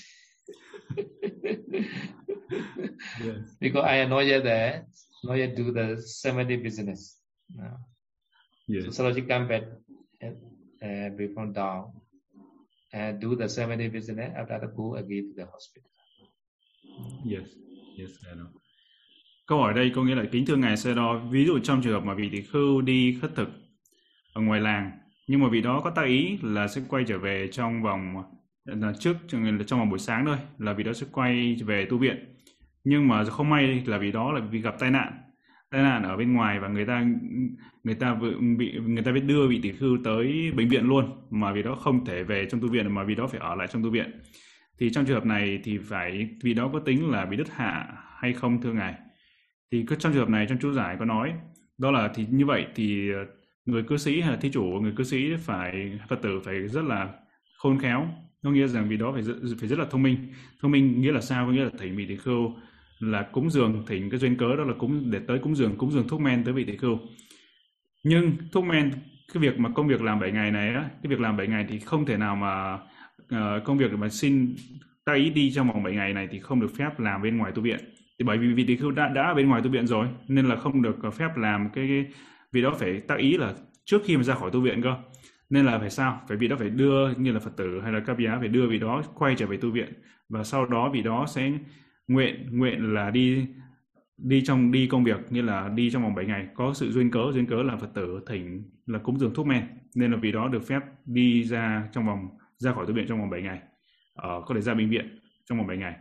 yes. Because I am not yet there, not yet do the 70 business. No. Yes. So Saroji come back and uh, before down and do the 70 business after that go again to the hospital. Yes, yes, I know. Câu hỏi đây có nghĩa là kính thưa ngài Sê Đo, ví dụ trong trường hợp mà vị tỷ khưu đi khất thực ở ngoài làng, nhưng mà vị đó có tác ý là sẽ quay trở về trong vòng là trước trong vòng buổi sáng thôi, là vị đó sẽ quay về tu viện. Nhưng mà không may là vì đó là vì gặp tai nạn. Tai nạn ở bên ngoài và người ta người ta bị người ta biết đưa vị tỷ khưu tới bệnh viện luôn mà vì đó không thể về trong tu viện mà vì đó phải ở lại trong tu viện. Thì trong trường hợp này thì phải vì đó có tính là bị đứt hạ hay không thưa ngài? Thì trong trường hợp này trong chú giải có nói đó là thì như vậy thì người cư sĩ hay là thí chủ người cư sĩ phải phật tử phải rất là khôn khéo. Có nghĩa rằng vì đó phải rất, phải rất là thông minh. Thông minh nghĩa là sao? Có nghĩa là thầy vị tỷ khưu là cúng dường thỉnh cái duyên cớ đó là cúng để tới cúng dường cúng dường thuốc men tới vị tỷ khưu. Nhưng thuốc men cái việc mà công việc làm 7 ngày này á cái việc làm 7 ngày thì không thể nào mà uh, công việc mà xin ta ý đi trong vòng 7 ngày này thì không được phép làm bên ngoài tu viện. Thì bởi vì vị tỷ khưu đã đã ở bên ngoài tu viện rồi nên là không được phép làm cái, cái vì đó phải tác ý là trước khi mà ra khỏi tu viện cơ. Nên là phải sao? Phải vị đó phải đưa như là phật tử hay là các giá phải đưa vị đó quay trở về tu viện. Và sau đó vị đó sẽ nguyện nguyện là đi đi trong đi công việc như là đi trong vòng 7 ngày. Có sự duyên cớ duyên cớ là phật tử thỉnh là cúng dường thuốc men. Nên là vì đó được phép đi ra trong vòng ra khỏi tu viện trong vòng 7 ngày. Ờ, có thể ra bệnh viện trong vòng 7 ngày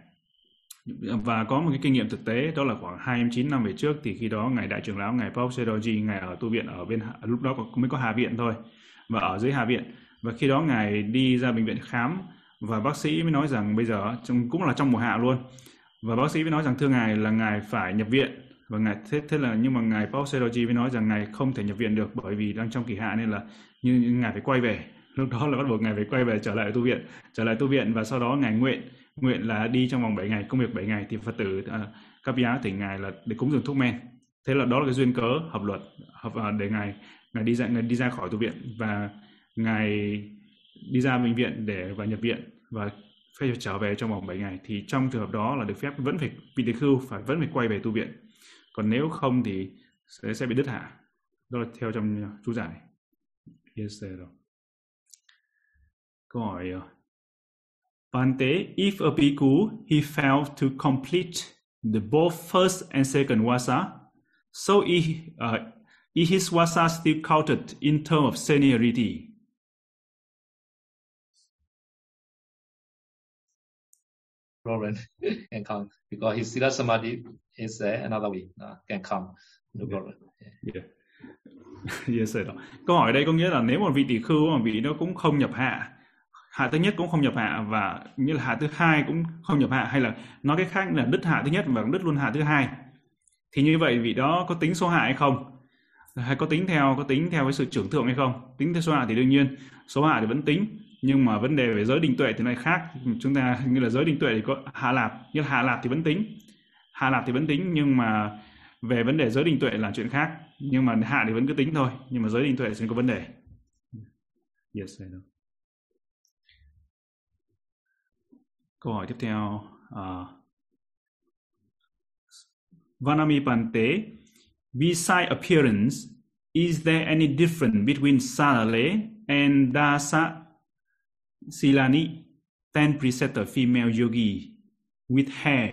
và có một cái kinh nghiệm thực tế đó là khoảng 29 năm về trước thì khi đó ngài đại trưởng lão ngài Paul Sedoji ngài ở tu viện ở bên lúc đó mới có hạ viện thôi và ở dưới hạ viện. Và khi đó ngài đi ra bệnh viện khám và bác sĩ mới nói rằng bây giờ trong cũng là trong mùa hạ luôn. Và bác sĩ mới nói rằng thưa ngài là ngài phải nhập viện. Và ngài thế thế là nhưng mà ngài Paul Sedoji mới nói rằng ngài không thể nhập viện được bởi vì đang trong kỳ hạ nên là như, như ngài phải quay về. Lúc đó là bắt buộc ngài phải quay về trở lại tu viện trở lại tu viện và sau đó ngài nguyện nguyện là đi trong vòng 7 ngày công việc 7 ngày thì phật tử uh, các thỉnh ngài là để cúng dường thuốc men. Thế là đó là cái duyên cớ hợp luật hợp uh, để ngài ngài đi ra ngài đi ra khỏi tu viện và ngài đi ra bệnh viện để và nhập viện và phải trở về trong vòng 7 ngày. Thì trong trường hợp đó là được phép vẫn phải vị tỳ khưu phải vẫn phải quay về tu viện. Còn nếu không thì sẽ sẽ bị đứt hạ. Đó là theo trong ờ, chú giải. Yes rồi. Câu hỏi Bante, if a bhikkhu he failed to complete the both first and second wasa, so is, uh, is his wasa still counted in terms of seniority? problem can come because his sila samadhi is uh, another way uh, can come no problem yeah. yeah. yes sir. câu hỏi đây có nghĩa là nếu một vị tỷ khưu mà vị nó cũng không nhập hạ hạ thứ nhất cũng không nhập hạ và như là hạ thứ hai cũng không nhập hạ, hay là nói cách khác là đứt hạ thứ nhất và đứt luôn hạ thứ hai. Thì như vậy vị đó có tính số hạ hay không? Hay có tính theo, có tính theo cái sự trưởng thượng hay không? Tính theo số hạ thì đương nhiên, số hạ thì vẫn tính, nhưng mà vấn đề về giới định tuệ thì này khác. Chúng ta như là giới định tuệ thì có hạ lạp như là hạ lạp thì vẫn tính. Hạ lạp thì vẫn tính, nhưng mà về vấn đề giới định tuệ là chuyện khác. Nhưng mà hạ thì vẫn cứ tính thôi, nhưng mà giới định tuệ sẽ có vấn đề. Yes, I know. Câu hỏi tiếp theo uh, Vanami Pante beside appearance is there any difference between Sarale and Dasa Silani, 10 preceptor female yogi with hair.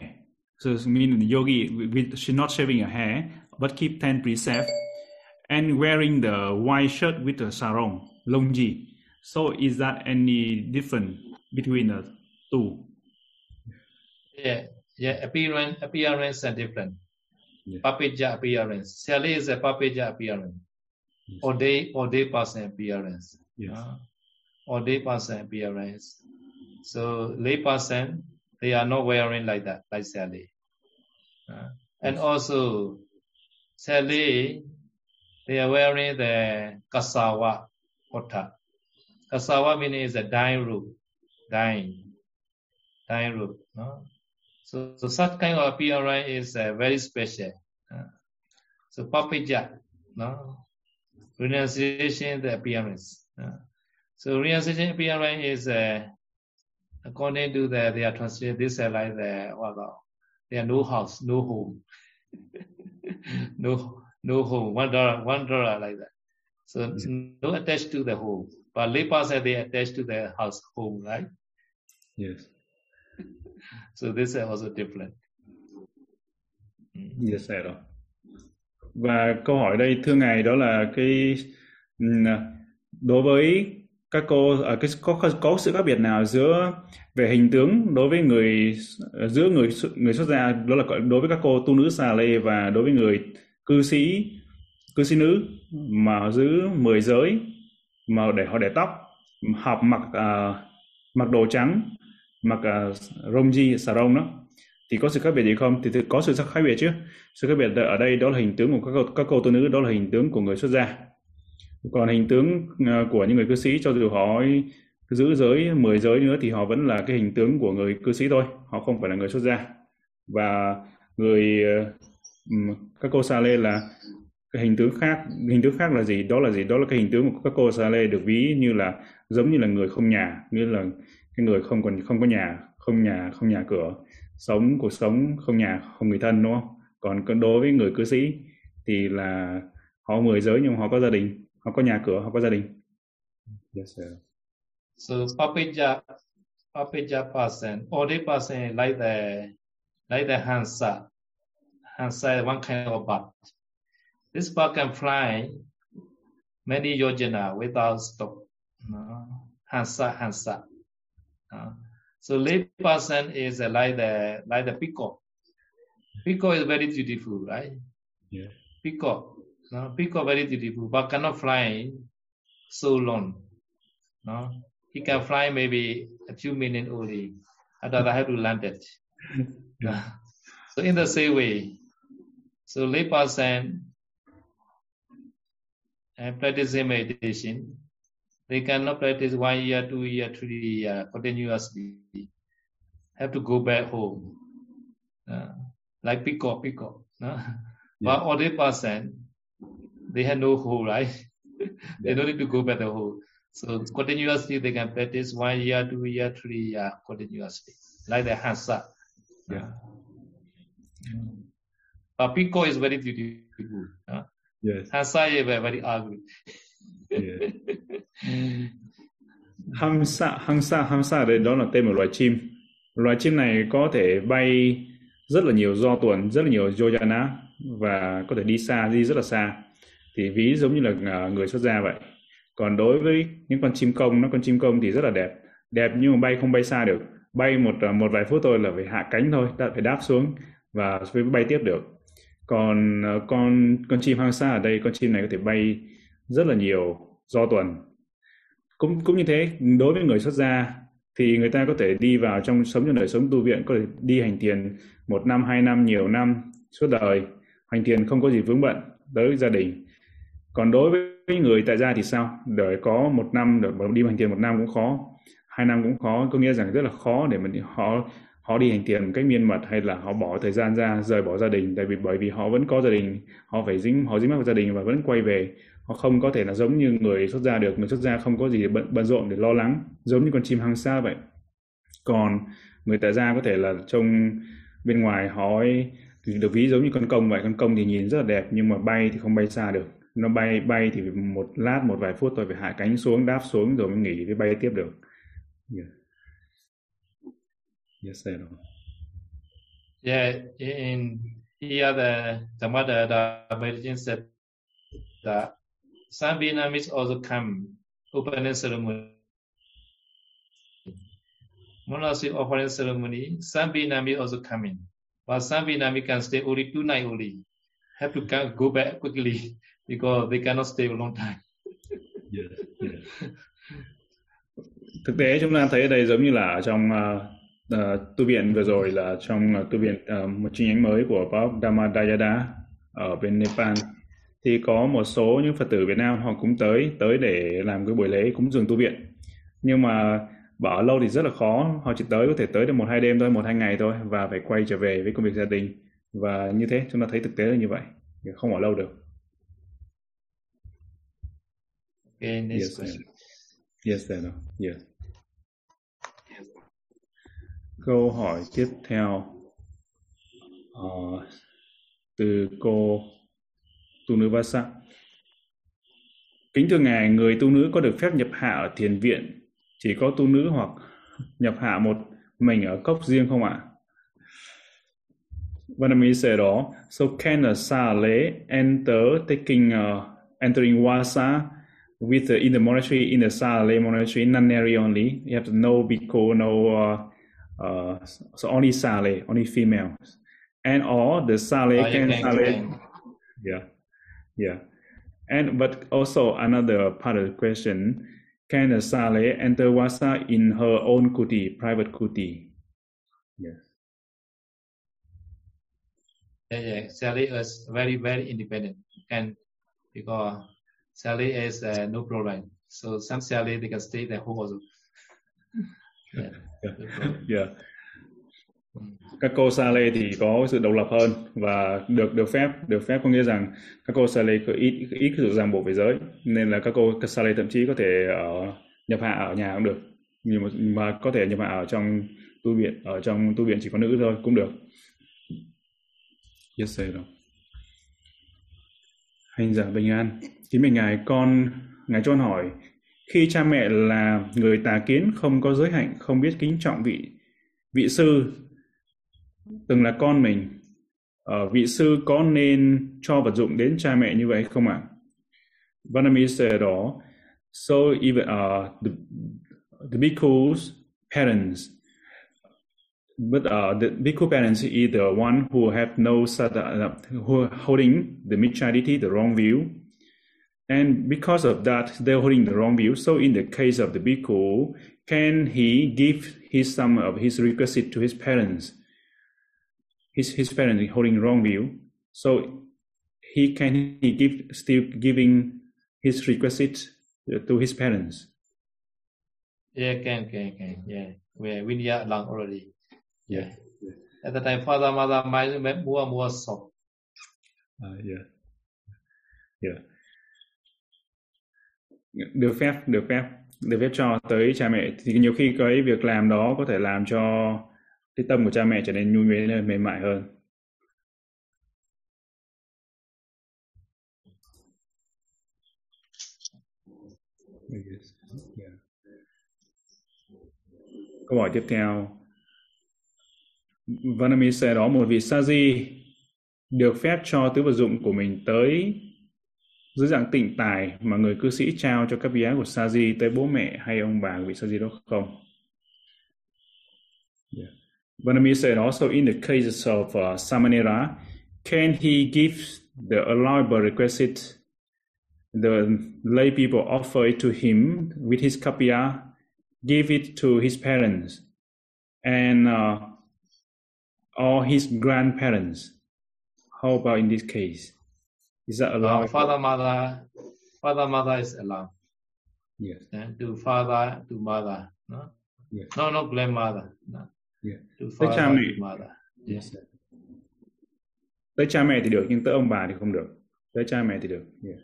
So meaning the yogi with she not shaving her hair, but keep 10 precepts and wearing the white shirt with the sarong, longji. So is that any different between the two? Yeah, yeah, appearance appearance are different. Yeah. Papeja appearance. Sally is a papeja appearance. Yes. Or day or day person appearance. Yes. Uh, or lay person appearance. So lay person, they are not wearing like that, like Sally. Uh, and also, Sally, they are wearing the kasawa kota. Asawa meaning is a dying root, dying, dying root. No? So, so such kind of appearance is uh, very special. Uh, so papija, no? renunciation the appearance. Uh, so renunciation appearance is uh, according to the their translation. This is like the what well, they are no house, no home, no no home, one dollar, one dollar like that. So no attached to the home. But lepers are they attached to the house home, right? Yes. so this is also different. Mm. Dạ, yes, rồi. Và câu hỏi đây thưa ngài đó là cái đối với các cô ở cái có có sự khác biệt nào giữa về hình tướng đối với người giữa người người xuất gia đó là đối với các cô tu nữ xà lê và đối với người cư sĩ cư sĩ nữ mà giữ mười giới mà để họ để tóc học mặc uh, mặc đồ trắng mặc uh, rongji sarong đó thì có sự khác biệt gì không? Thì có sự khác biệt chứ. Sự khác biệt ở đây đó là hình tướng của các các cô tu nữ đó là hình tướng của người xuất gia. Còn hình tướng uh, của những người cư sĩ cho dù họ giữ giới 10 giới nữa thì họ vẫn là cái hình tướng của người cư sĩ thôi. Họ không phải là người xuất gia. Và người uh, các cô sa lê là cái hình tướng khác. Hình tướng khác là gì? Đó là gì? Đó là cái hình tướng của các cô sa lê được ví như là giống như là người không nhà như là cái người không còn không có nhà không nhà không nhà cửa sống cuộc sống không nhà không người thân đúng không còn đối với người cư sĩ thì là họ mười giới nhưng họ có gia đình họ có nhà cửa họ có gia đình yes sir so papija papija person ode person like the like the hansa hansa is one kind of bird This bird can fly many yojana without stop. no. hansa, hansa. Uh, so lay person is like the like the peacock. Peacock is very beautiful, right? Yeah. Peacock. No, peacock very beautiful, but cannot fly so long. No, he can fly maybe a few minutes only. After that, I have to land it. yeah. So in the same way, so lay person and practicing meditation, they cannot practice one year, two year, three year continuously. Have to go back home. Uh, like peacock, peacock. Uh. Yeah. But other person, they have no hole, right? they don't need to go back the hole. So continuously they can practice one year, two year, three year continuously. Like the Hansa. Yeah. But peacock is very beautiful. Uh. Yes. Hansa is very ugly. Yeah. Hamsa, Hamsa, Hamsa đây đó là tên một loài chim. Loài chim này có thể bay rất là nhiều do tuần, rất là nhiều yojana và có thể đi xa, đi rất là xa. Thì ví giống như là à, người xuất gia vậy. Còn đối với những con chim công, nó con chim công thì rất là đẹp. Đẹp nhưng mà bay không bay xa được. Bay một à, một vài phút thôi là phải hạ cánh thôi, phải đáp xuống và mới bay tiếp được còn à, con con chim hang sa ở đây con chim này có thể bay rất là nhiều do tuần. Cũng cũng như thế, đối với người xuất gia thì người ta có thể đi vào trong sống trong đời sống tu viện, có thể đi hành thiền một năm, hai năm, nhiều năm suốt đời. Hành thiền không có gì vướng bận tới gia đình. Còn đối với người tại gia thì sao? Để có một năm, để đi hành thiền một năm cũng khó. Hai năm cũng khó, có nghĩa rằng rất là khó để mình họ họ đi hành thiền một cách miên mật hay là họ bỏ thời gian ra rời bỏ gia đình? Tại vì bởi vì họ vẫn có gia đình họ phải dính họ dính mắc vào gia đình và vẫn quay về. Họ không có thể là giống như người xuất gia được người xuất gia không có gì bận bận rộn để lo lắng giống như con chim hang xa vậy. Còn người tại gia có thể là trông bên ngoài họ ấy, thì được ví giống như con công vậy. Con công thì nhìn rất là đẹp nhưng mà bay thì không bay xa được. Nó bay bay thì một lát một vài phút thôi phải hạ cánh xuống đáp xuống rồi mới nghỉ mới bay tiếp được. Yeah. Yes. Yeah, in here the the mother the meditation said that some Vietnamese also come opening ceremony. Monastery offering ceremony, some Vietnamese also come in. But some Vietnamese can stay only two nights only. Have to come, go back quickly because they cannot stay a long time. yes, yes. Thực tế chúng ta thấy ở đây giống như là ở trong uh, uh, tu viện vừa rồi là trong uh, tu viện uh, một chi nhánh mới của Bob Dhammadayada ở bên Nepal. Thì có một số những Phật tử Việt Nam họ cũng tới tới để làm cái buổi lễ cúng dường tu viện. Nhưng mà bỏ lâu thì rất là khó họ chỉ tới có thể tới được một hai đêm thôi một hai ngày thôi và phải quay trở về với công việc gia đình. Và như thế chúng ta thấy thực tế là như vậy không ở lâu được. Okay, next yes question. yes sir. yes câu hỏi tiếp theo uh, từ cô tu nữ Vasa kính thưa ngài người tu nữ có được phép nhập hạ ở thiền viện chỉ có tu nữ hoặc nhập hạ một mình ở cốc riêng không ạ? Vâng, Vanami said đó, so can a sale enter taking uh, entering wasa with the, in the monastery in the sale monastery nunnery only? You have to know bhikkhu, no uh, uh, so only Sally, only females, and all the Sally Oh, can can. yeah, yeah, and but also another part of the question can a Sally enter Vasa in her own kuti, private kuti? Yes. Yeah, yeah. Sally is very, very independent. and because Sally is uh, no problem. So some Sally they can stay at home also. Yeah. Các cô Sale thì có sự độc lập hơn và được được phép được phép có nghĩa rằng các cô Sale có ít ít sự ràng buộc về giới nên là các cô Sale thậm chí có thể ở nhập hạ ở nhà cũng được nhưng mà, mà có thể nhập hạ ở trong tu viện ở trong tu viện chỉ có nữ thôi cũng được. Yes sir. Hành giả bình an. Kính mời ngài con ngài cho con hỏi khi cha mẹ là người tà kiến không có giới hạnh không biết kính trọng vị vị sư từng là con mình ờ, vị sư có nên cho vật dụng đến cha mẹ như vậy không ạ? Vanami said đó so even uh, the, the bhikkhus parents but uh, the bhikkhu parents is the one who have no sadhana, uh, who holding the micharity, the wrong view, and because of that, they're holding the wrong view. So, in the case of the bhikkhu, can he give his some of his requisite to his parents? His his parents holding wrong view, so he can he give still giving his requisite to his parents. Yeah, can, can, can. Yeah. We we are along already. Yeah. At the time, father, mother, my more, more soft. Uh, yeah. Yeah. Được phép, được phép, được phép cho tới cha mẹ thì nhiều khi cái việc làm đó có thể làm cho cái tâm của cha mẹ trở nên nhu nhuyễn hơn mềm mại hơn. Câu hỏi tiếp theo. Vanami sẽ đó một vị sa di được phép cho tứ vật dụng của mình tới dưới dạng tịnh tài mà người cư sĩ trao cho các vị của sa di tới bố mẹ hay ông bà của vị sa di đó không? Yeah. Vanami said also in the cases of uh, Samanera, can he give the allowable requisite the lay people offer it to him with his kapia, give it to his parents and uh, or his grandparents. How about in this case? Is that Uh, allowed? father, mother, father, mother is allowed. Yes. Yeah, to father, to mother. No, Yes. no, no grandmother. No. Yeah. To father, cha mẹ. to mother. Yes. Yes. Tới cha mẹ thì được nhưng tới ông bà thì không được. Tới cha mẹ thì được. Yeah.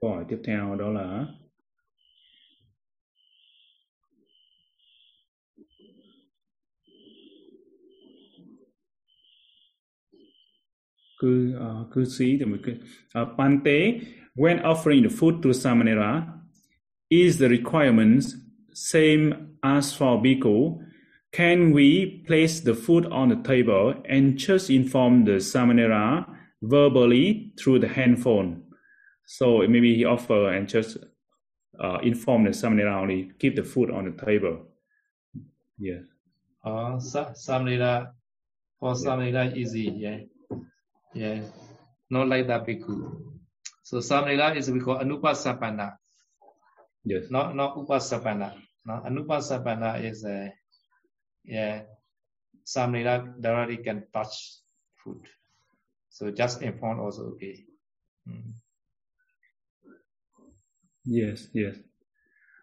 Câu hỏi tiếp theo đó là cư uh, cư sĩ thì mình uh, Pante when offering the food to Samanera is the requirements same as for bhikkhu can we place the food on the table and just inform the Samanera verbally through the handphone? So maybe he offer and just uh, inform the Samanera only keep the food on the table. Yeah. Uh, Samanera for Samanera easy, yeah. Yeah. Not like that bhikkhu. So Samnila is we call Anupasapana, yes not not Upasapana. No, Anupasapana is a yeah. Samnila directly can touch food. So just inform also okay. Mm. Yes, yes.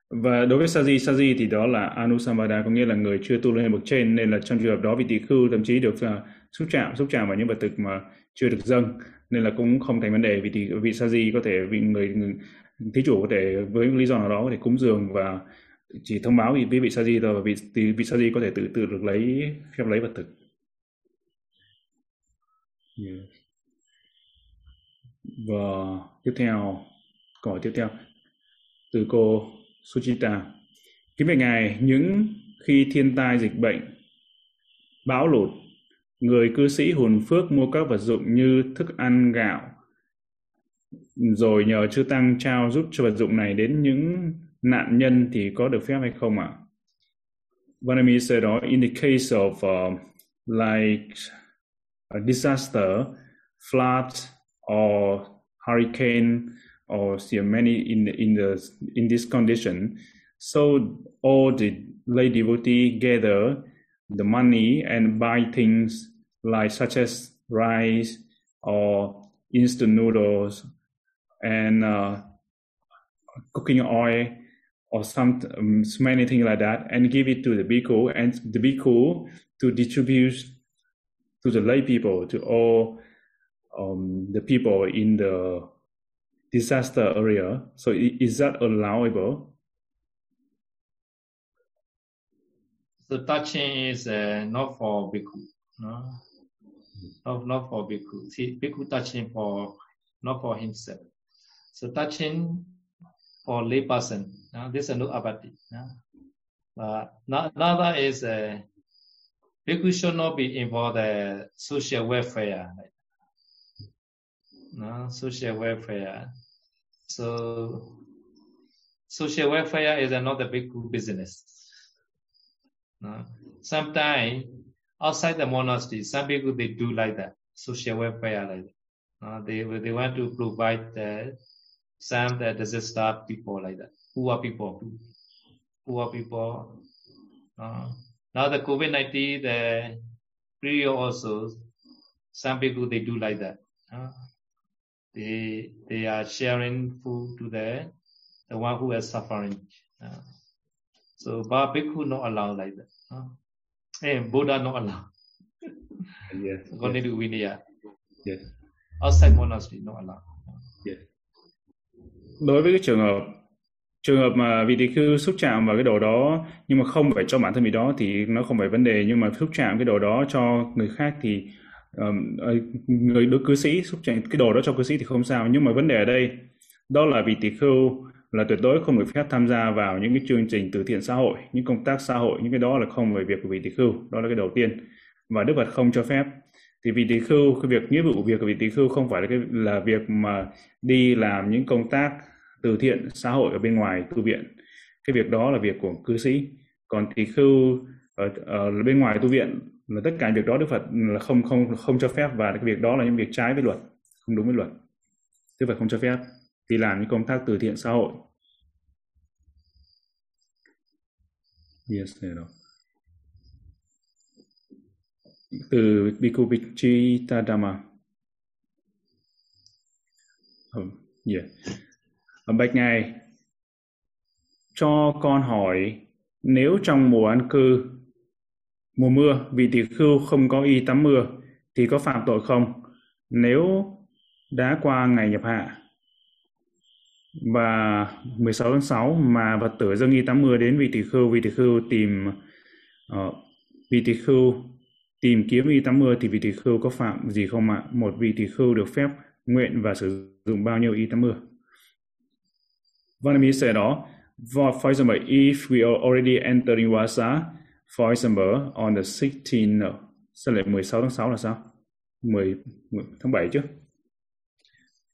và đối với Saji, Saji thì đó là Anusambada có nghĩa là người chưa tu lên bậc trên nên là trong trường hợp đó vị tỳ khưu thậm chí được uh, xúc chạm xúc chạm vào những vật thực mà chưa được dâng nên là cũng không thành vấn đề vì thì vị di có thể vị người, người thí chủ có thể với lý do nào đó có thể cúng dường và chỉ thông báo với vị Saji thôi và vị vị di có thể tự tự được lấy phép lấy vật thực. Yeah. Và tiếp theo câu hỏi tiếp theo từ cô Suchita. Kính về Ngài, những khi thiên tai dịch bệnh, bão lụt, người cư sĩ hồn phước mua các vật dụng như thức ăn gạo, rồi nhờ chư tăng trao giúp cho vật dụng này đến những nạn nhân thì có được phép hay không ạ? Vanami said, in the case of uh, like a disaster, flood or hurricane or see many in the, in the in this condition. So all the lay devotee gather the money and buy things like such as rice or instant noodles and uh, cooking oil or some um, many things like that and give it to the bhikkhu and the bhikkhu to distribute to the lay people to all um, the people in the disaster area. So is that allowable? So touching is uh, not for bhikkhu, no? Not, not for bhikkhu. See, bhikkhu touching for not for himself. So touching for lay person, no? this is no abati. No? But another is uh, bhikkhu should not be involved in uh, social welfare. No social welfare. So social welfare is not a big business. Sometimes outside the monastery, some people they do like that, social welfare like that. Uh, they they want to provide uh, some that disaster people like that, poor people, poor people. Uh, now the COVID nineteen, the period also, some people they do like that. Uh, they they are sharing food to the the one who is suffering. Uh, so but bhikkhu not allowed like that. Uh, and Buddha not allowed. yes. According yes. to Vinaya. Yes. Outside monastery not allowed. Yes. Đối với cái trường hợp trường hợp mà vị tỳ khưu xúc chạm vào cái đồ đó nhưng mà không phải cho bản thân vị đó thì nó không phải vấn đề nhưng mà xúc chạm cái đồ đó cho người khác thì người đối cư sĩ xúc chạm cái đồ đó cho cư sĩ thì không sao nhưng mà vấn đề ở đây đó là vị tỳ khưu là tuyệt đối không được phép tham gia vào những cái chương trình từ thiện xã hội những công tác xã hội những cái đó là không về việc của vị tỳ khưu đó là cái đầu tiên. Và đức phật không cho phép. Thì vị tỳ khưu cái việc nghĩa vụ việc của vị tỳ khưu không phải là cái là việc mà đi làm những công tác từ thiện xã hội ở bên ngoài tu viện. Cái việc đó là việc của cư sĩ. Còn tỳ khưu ở, ở bên ngoài tu viện là tất cả việc đó Đức Phật là không không không cho phép và cái việc đó là những việc trái với luật không đúng với luật. Đức Phật không cho phép thì làm những công tác từ thiện xã hội yes rồi từ Bhikkhu Vichitadama oh, ừ, yeah. bạch ngài cho con hỏi nếu trong mùa an cư Mùa mưa, vị tỷ khưu không có y tắm mưa thì có phạm tội không? Nếu đã qua ngày nhập hạ và 16 tháng 6 mà Phật tử dâng y tắm mưa đến vị tỷ khưu, vị tỷ khưu tìm uh, vị tỷ khưu tìm kiếm y tắm mưa thì vị tỷ khưu có phạm gì không ạ? Một vị tỷ khưu được phép nguyện và sử dụng bao nhiêu y tắm mưa? Vanami said đó, for, example, if we are already entering Vasa, For example, on the 16th, sao lại 16 tháng 6 là sao? 10, 10 tháng 7 chứ?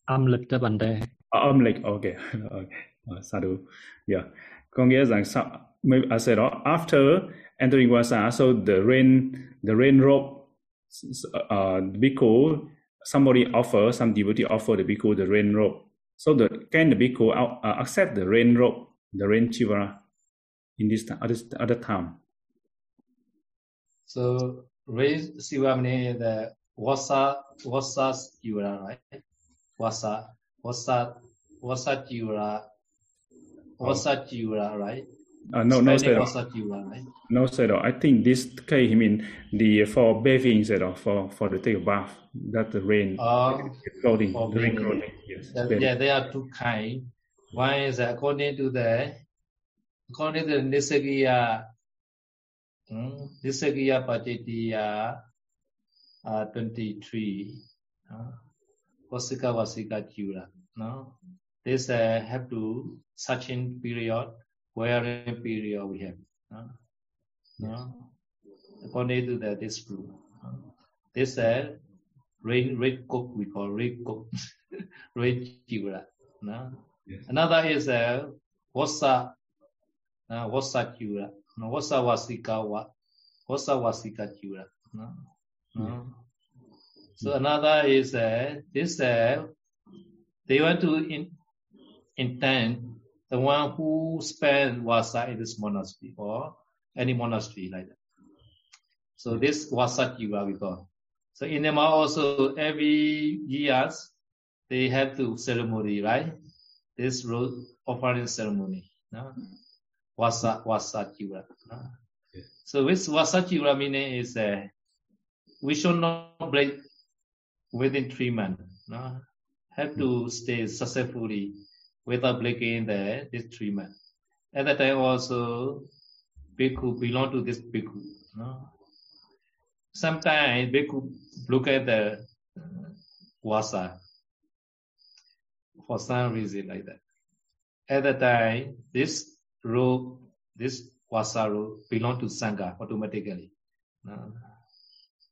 Âm lịch cho Bành Đề. Ờ, âm lịch, ok. ok Uh, sa đủ. Yeah. Dạ. Có nghĩa rằng sau, I à, said đó, after entering Vasa, so the rain, the rain rope, uh, bhikkhu, somebody offer, some devotee offer the bhikkhu the rain rope. So the, can the bhikkhu uh, accept the rain rope, the rain chivara in this other, other time So rain chivara the Wasa Wasa chivara right? Wasa Wasa Wasa Yura Wasajura, right? Uh, no, no. Wasajura, right? No, sir. I think this case, I mean, the for bathing, sir, for for the take a bath, that the rain, Uh, clothing, for the rain clothing. Yes. That- yeah, there are two kind. One is according to the according to the Nisagiya hmm, Nisagiya Pajitiya uh, 23. Uh, Vasika Vasika Jura. No? This uh, have to such in period, wearing period we have. No? No? According to the this rule. Uh, this uh, rain red cook we call red cook red jura. No? Yes. Another is a wasa uh, wasa jura. No, wasa wasika wa wasa wasika jura. No? No? So another is uh, this uh, they want to in, intend the one who spend wasa in this monastery or any monastery like that. So this wasa jiva we call. So in Myanmar also every years they have to ceremony, right? This road offering ceremony. No? Wasa wasa jiva. No? So this wasa jiva meaning is uh, we should not break within three months. No? Have to stay successfully without breaking the this three months. At that time also bhikkhu belong to this bhikkhu. No? Sometimes bhikkhu look at the uh, wasa for some reason like that. At that time, this robe, this wasa robe belong to sangha automatically. No?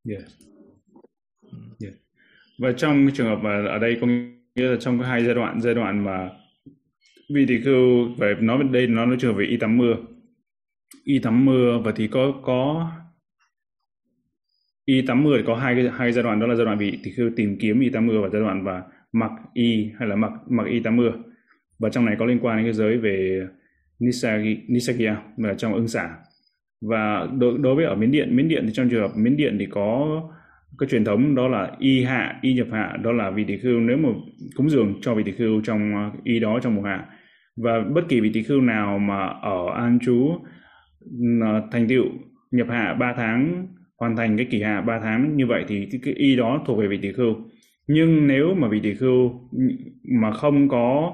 Yes. Ừ. Và trong cái trường hợp mà ở đây có nghĩa là trong cái hai giai đoạn giai đoạn mà vị thì cứ phải nói bên đây nó nói trường về y tắm mưa. Y tắm mưa và thì có có y tắm mưa thì có hai cái hai giai đoạn đó là giai đoạn vị thì cứ tìm kiếm y tắm mưa và giai đoạn và mặc y hay là mặc mặc y tắm mưa. Và trong này có liên quan đến cái giới về nisagi nisagya là trong ưng xả và đối, đối với ở miến điện miến điện thì trong trường hợp miến điện thì có cái truyền thống đó là y hạ y nhập hạ đó là vị tỷ khưu. Nếu mà cúng dường cho vị tỷ khưu trong ờ, y đó trong mùa hạ. Và bất kỳ vị tỷ khưu nào mà ở an trú ờ, thành tựu nhập hạ 3 tháng hoàn thành cái kỳ hạ 3 tháng như vậy thì cái, cái y đó thuộc về vị tỷ khưu. Nhưng nếu mà vị tỷ khưu mà không có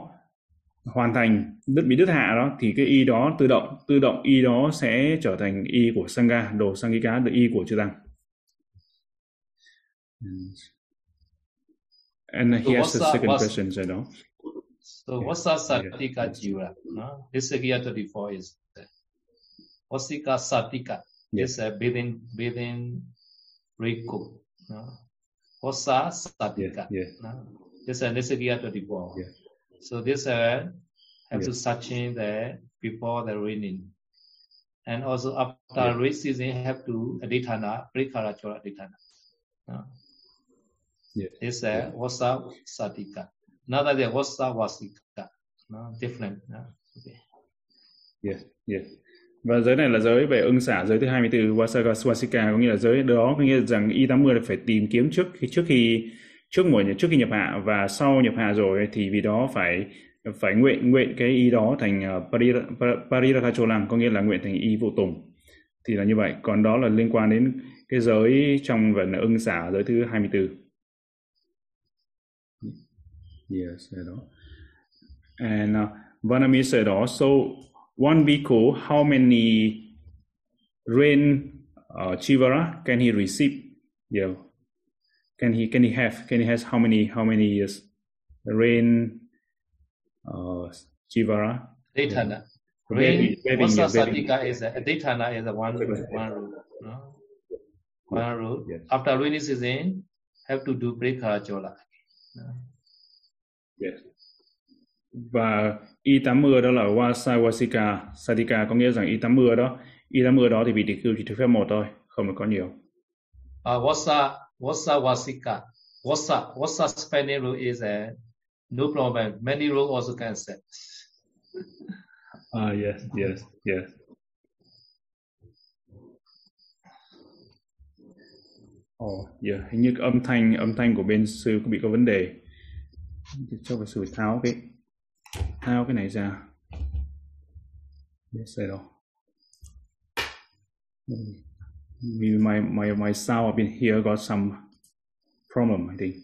hoàn thành đứt bị đứt hạ đó thì cái y đó tự động tự động y đó sẽ trở thành y của sangha đồ sangika được y của chư tăng. And he So has the second what's- question so đó So Yeah. Yeah. satika jiva. No? This Sagiya 24 is wasika satika. This uh, breathing breathing riku. No? Wasa satika. yeah No? This is uh, Nisagiya 24. Yeah. So this uh, have to Yeah. search in the before the raining. And also after Yeah. rain season have to aditana, prikara chola aditana. No? Yeah. This uh, Yeah. wasa satika. Another the wasa wasika. No? Different. No? Okay. Yes, yes. Và giới này là giới về ưng xả, giới thứ 24 Wasaka Swastika có nghĩa là giới đó có nghĩa rằng y 80 là phải tìm kiếm trước khi trước khi trước mùa trước khi nhập hạ và sau nhập hạ rồi thì vì đó phải phải nguyện nguyện cái y đó thành uh, Parira- Pa- Parirakacholam có nghĩa là nguyện thành y phụ tùng. Thì là như vậy. Còn đó là liên quan đến cái giới trong vấn ưng xả giới thứ 24. Yes, cái đó. And uh, Vanami said also, one bhikkhu, how many rain uh, chivara can he receive? Yeah, can he can he have? Can he has how many how many years rain uh, chivara? Aditana. Bathing- Rain, bathing, wasa yeah, bathing. satika is a, aditana is a one one rule. No? One rule. Yes. After rainy season, have to do prikara chola. No? Yes. Và y tắm mưa đó là wasawasika satika có nghĩa rằng y tắm mưa đó y tắm mưa đó thì vị tỷ khưu chỉ được phép một thôi không được có nhiều Uh, wasa wasa wasika. Wasa wasa Spanish rule is a no problem. Many rule also can accept. Ah yes yes yes Ồ, yeah. hình như âm thanh âm thanh của bên sư có bị có vấn đề. Cho phải sư phải tháo cái tháo cái này ra. Yes all. Maybe my, my, my sound up in here got some problem, I think.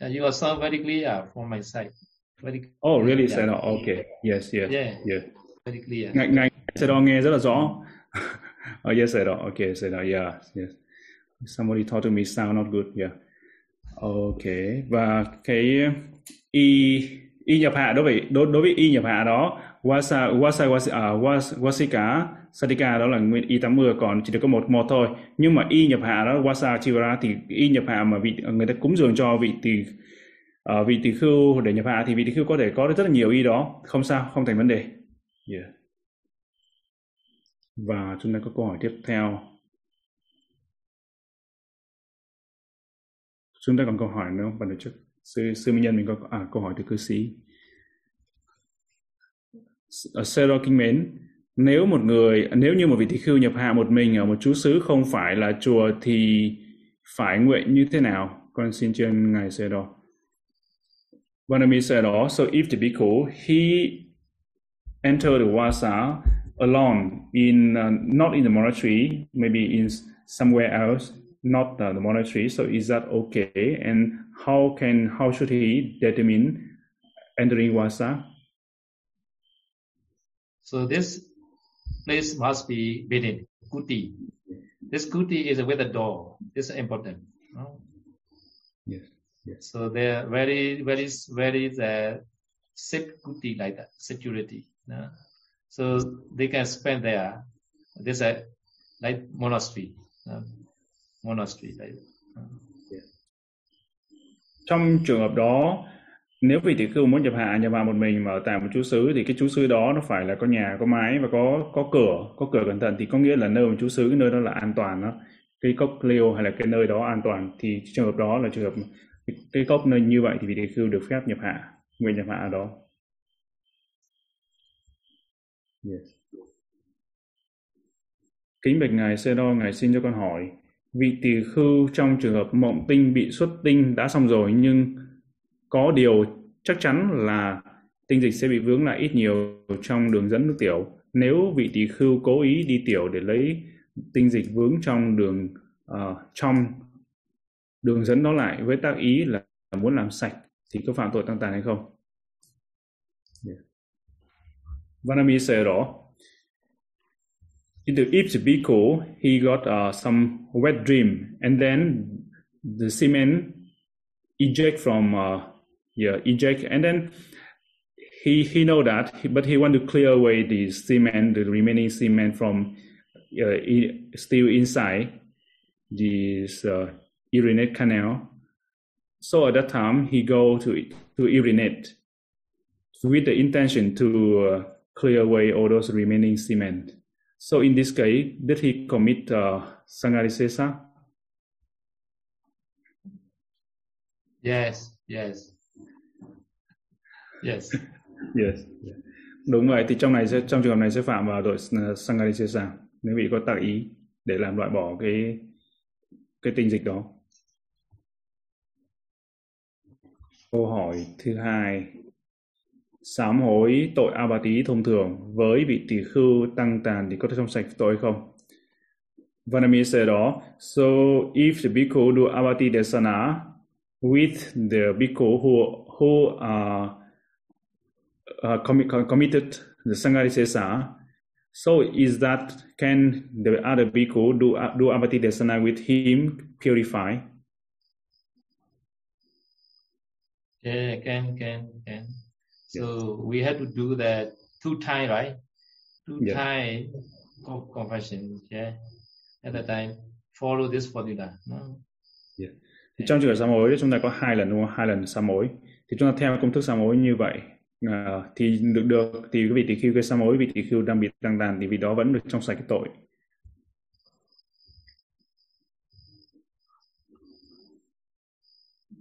Yeah, you sound very clear from my side. Very Oh, really? Yeah. Said okay. Yes, yes. Yeah. Yeah. very clear. Ngài sẽ đó nghe rất là rõ. oh, yes, said okay, said yeah, yes. Somebody talk to me sound not good, yeah. OK. Và cái y y nhập hạ đối với đối, đối với y nhập hạ đó wasa wasa à, wasa uh, was, wasika satika đó là nguyên y 80 còn chỉ được có một một thôi. Nhưng mà y nhập hạ đó wasa chivara thì y nhập hạ mà vị người ta cúng dường cho vị tỳ uh, vị tỳ khưu để nhập hạ thì vị tỳ khưu có thể có rất là nhiều y đó. Không sao không thành vấn đề. Yeah. và chúng ta có câu hỏi tiếp theo. Chúng ta còn câu hỏi nữa ban tổ chức. Sư sư minh nhân mình có à, câu hỏi từ cư sĩ. Ở sơ đo kinh mến nếu một người nếu như một vị tỳ khưu nhập hạ một mình ở một trú xứ không phải là chùa thì phải nguyện như thế nào? Con xin trên ngài sơ đo Vanami said oh, also if the bhikkhu he entered the wasa alone in uh, not in the monastery maybe in somewhere else not uh, the monastery so is that okay and how can how should he determine entering wasa So this place must be within kuti. This kuti is with the door. This is important. no? yes yes So they are very, very, very uh, safe kuti like that, security. no? So they can spend there. This is like monastery. no? Monastery that. no? trong trường hợp đó nếu vị tỷ khưu muốn nhập hạ nhập hạ một mình mà ở tại một chú xứ thì cái chú xứ đó nó phải là có nhà có mái và có có cửa có cửa cẩn thận thì có nghĩa là nơi một chú xứ cái nơi đó là an toàn đó cái cốc liêu hay là cái nơi đó an toàn thì trường hợp đó là trường hợp cái, cái cốc nơi như vậy thì vị tỷ khưu được phép nhập hạ nguyện nhập hạ ở đó yes. kính bạch ngài Sê Đo ngài xin cho con hỏi vị tỳ khưu trong trường hợp mộng tinh bị xuất tinh đã xong rồi nhưng có điều chắc chắn là tinh dịch sẽ bị vướng lại ít nhiều trong đường dẫn nước tiểu nếu vị tỳ khưu cố ý đi tiểu để lấy tinh dịch vướng trong đường uh, trong đường dẫn đó lại với tác ý là muốn làm sạch thì có phạm tội tăng tàn hay không? Yeah. Vanami said if the bhikkhu he got uh, some wet dream. And then the semen eject from uh, yeah eject. And then he he know that but he want to clear away the semen the remaining semen from uh, still inside this uh, urinate canal. So at that time he go to to urinate with the intention to uh, clear away all those remaining semen so in this case did he commit uh, sangarisesa Yes, yes. Yes. Yes. Đúng vậy thì trong này sẽ trong trường hợp này sẽ phạm vào tội uh, Sangarisesa nếu bị có tác ý để làm loại bỏ cái cái tinh dịch đó. Câu hỏi thứ hai sám hối tội abati thông thường với vị tỳ khưu tăng tàn thì có thể trong sạch tội hay không? Vanami said đó, so if the bhikkhu do abati desana with the bhikkhu who who uh, uh, commi- committed the sangarisesa, so is that can the other bhikkhu do do abati desana with him purify? Yeah, can, can, can. So we had to do that two time, right? Two Yeah. time co- confession. Yeah. At that time, follow this formula. No? Thì trong trường hợp sám hối chúng ta có hai lần đúng không? Hai lần sám hối. Thì chúng ta theo công thức sám hối như vậy à, thì được được thì cái vị tỷ khưu cái sám hối vị tỷ khưu đang bị tăng đàn thì vị đó vẫn được trong sạch cái tội.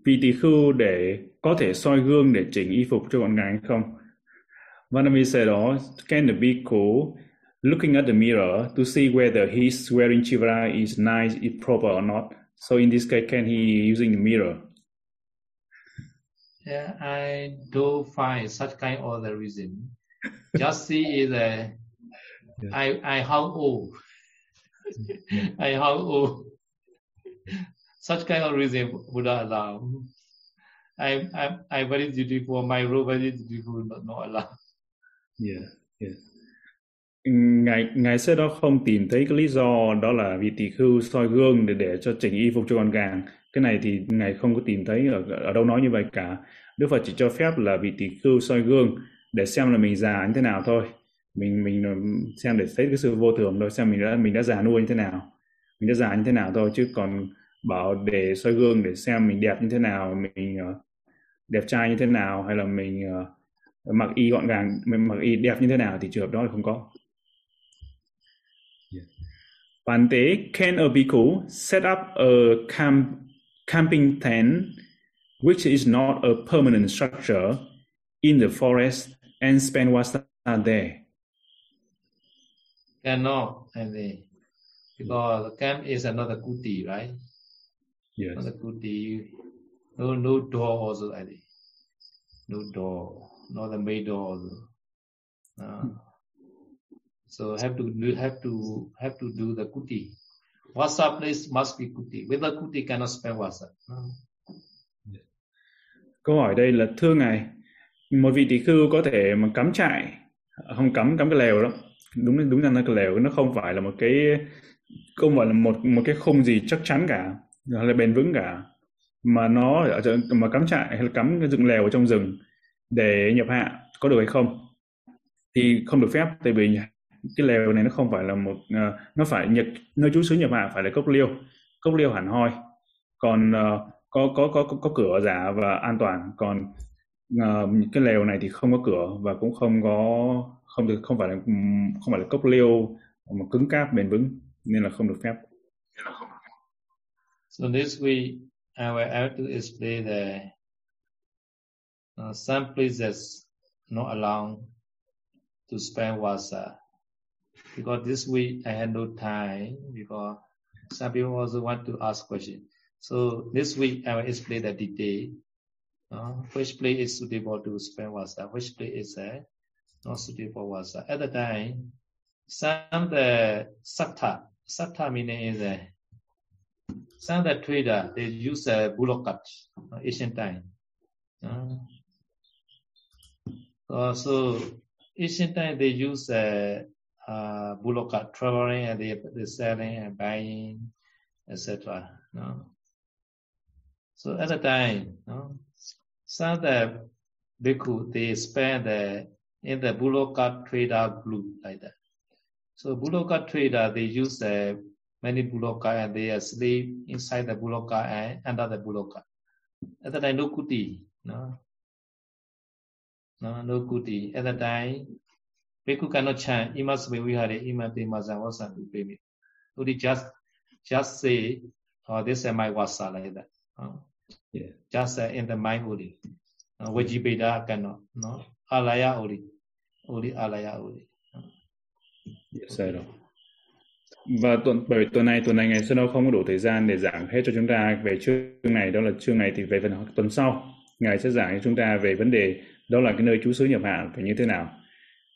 Vị tỷ khưu để có thể soi gương để chỉnh y phục cho gàng hay không? Vanami said đó, can the bhikkhu looking at the mirror to see whether his wearing chivara is nice, is proper or not? So in this case, can he using the mirror? Yeah, I don't find such kind of the reason. Just see is a I I how old I how old such kind of reason Buddha allow. I I I very dutiful. My role very dutiful, not not allow. Yeah, yeah. ngài ngài sẽ đó không tìm thấy cái lý do đó là vì tỳ khưu soi gương để để cho chỉnh y phục cho con gàng cái này thì ngài không có tìm thấy ở ở đâu nói như vậy cả đức phật chỉ cho phép là vì tỳ khưu soi gương để xem là mình già như thế nào thôi mình mình xem để thấy cái sự vô thường thôi xem mình đã mình đã già nuôi như thế nào mình đã già như thế nào thôi chứ còn bảo để soi gương để xem mình đẹp như thế nào mình uh, đẹp trai như thế nào hay là mình uh, mặc y gọn gàng mình mặc y đẹp như thế nào thì trường hợp đó là không có Bante, can a bhikkhu set up a camp, camping tent, which is not a permanent structure, in the forest and spend vasana there? Cannot, I think, because the camp is another kuti, right? Yes. Another kuti. No, no door also, I think. No door, not the main door also. Uh, so have to have to have to do the kuti. Vasa place must be kuti. Without kuti cannot spend vasa. Uh. Câu hỏi đây là thưa ngài, một vị tỷ khưu có thể mà cắm trại, không cắm cắm cái lều đó. Đúng đúng rằng là cái lều nó không phải là một cái không phải là một một cái khung gì chắc chắn cả, hay là bền vững cả, mà nó ở mà cắm trại hay là cắm cái dựng lều ở trong rừng để nhập hạ có được hay không? Thì không được phép, tại vì cái lều này nó không phải là một uh, nó phải nhật nơi trú xứ nhập hạ phải là cốc liêu cốc liêu hẳn hoi. Còn uh, có, có có có cửa giả và an toàn. Còn uh, cái lều này thì không có cửa và cũng không có không được không phải là không phải là cốc liêu mà cứng cáp bền vững nên là không được phép. So this week I will have to explain the uh, some places not allowed to spend water because this week I had no time because some people also want to ask questions. So this week I will explain the detail. Uh, which place is suitable to spend water? which place is uh, not suitable water? At the time, some the uh, sakta, sakta meaning is uh, uh, some the trader they use a bullock cart, uh, Asian time. Uh, uh, so Asian time they use uh, uh, cart traveling and they, they selling and buying, etc. No? So at the time, no? some of the bhikkhu they spend the, in the Buloka trader group like that. So bullock cart trader they use uh, many Buloka and they are sleep inside the Buloka and under the Buloka. At the time no kuti, no, no, no kuti. At the time Bhikkhu cannot chant imasme vihare imate maza vasa upemi. Only just just say, oh, this is my vasa like that. Uh, yeah. Just uh, in the mind only. Uh, Vajipeda cannot. No? Alaya only. Only alaya only. Yes, I know. Và tuần bởi tuần này tuần này ngày Sơn đâu không có đủ thời gian để giảng hết cho chúng ta về chương này đó là chương này thì về phần tuần sau. Ngài sẽ giảng cho chúng ta về vấn đề đó là cái nơi trú xứ nhập hạ phải như thế nào.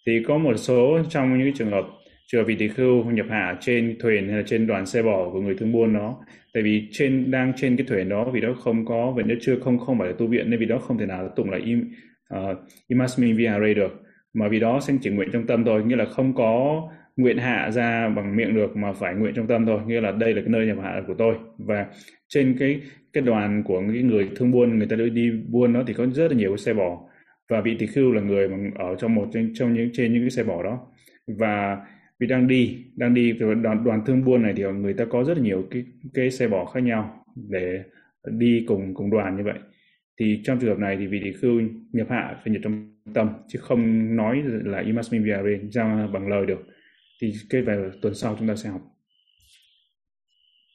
Thì có một số trong những trường hợp trường hợp vị tỳ khưu nhập hạ trên thuyền hay là trên đoàn xe bò của người thương buôn đó tại vì trên đang trên cái thuyền đó vì đó không có vẫn chưa không không phải là tu viện nên vì đó không thể nào tụng là im ờ, uh, imasmi vihare được. Mà vì đó sẽ chỉ nguyện trong tâm thôi nghĩa là không có nguyện hạ ra bằng miệng được mà phải nguyện trong tâm thôi. Nghĩa là đây là cái nơi nhập hạ của tôi. Và trên cái cái đoàn của những người thương buôn người ta đi buôn đó thì có rất là nhiều cái xe bò. Và vị tỳ khưu là người mà ở trong một trong, trong những trên những cái xe bò đó. Và vì đang đi đang đi đoàn đoàn thương buôn này thì người ta có rất là nhiều cái cái xe bò khác nhau để đi cùng cùng đoàn như vậy. Thì trong trường hợp này thì vị tỳ khưu nhập hạ phải nhập trong tâm chứ không nói là imasmin viare ra bằng lời được thì cái về tuần sau chúng ta sẽ học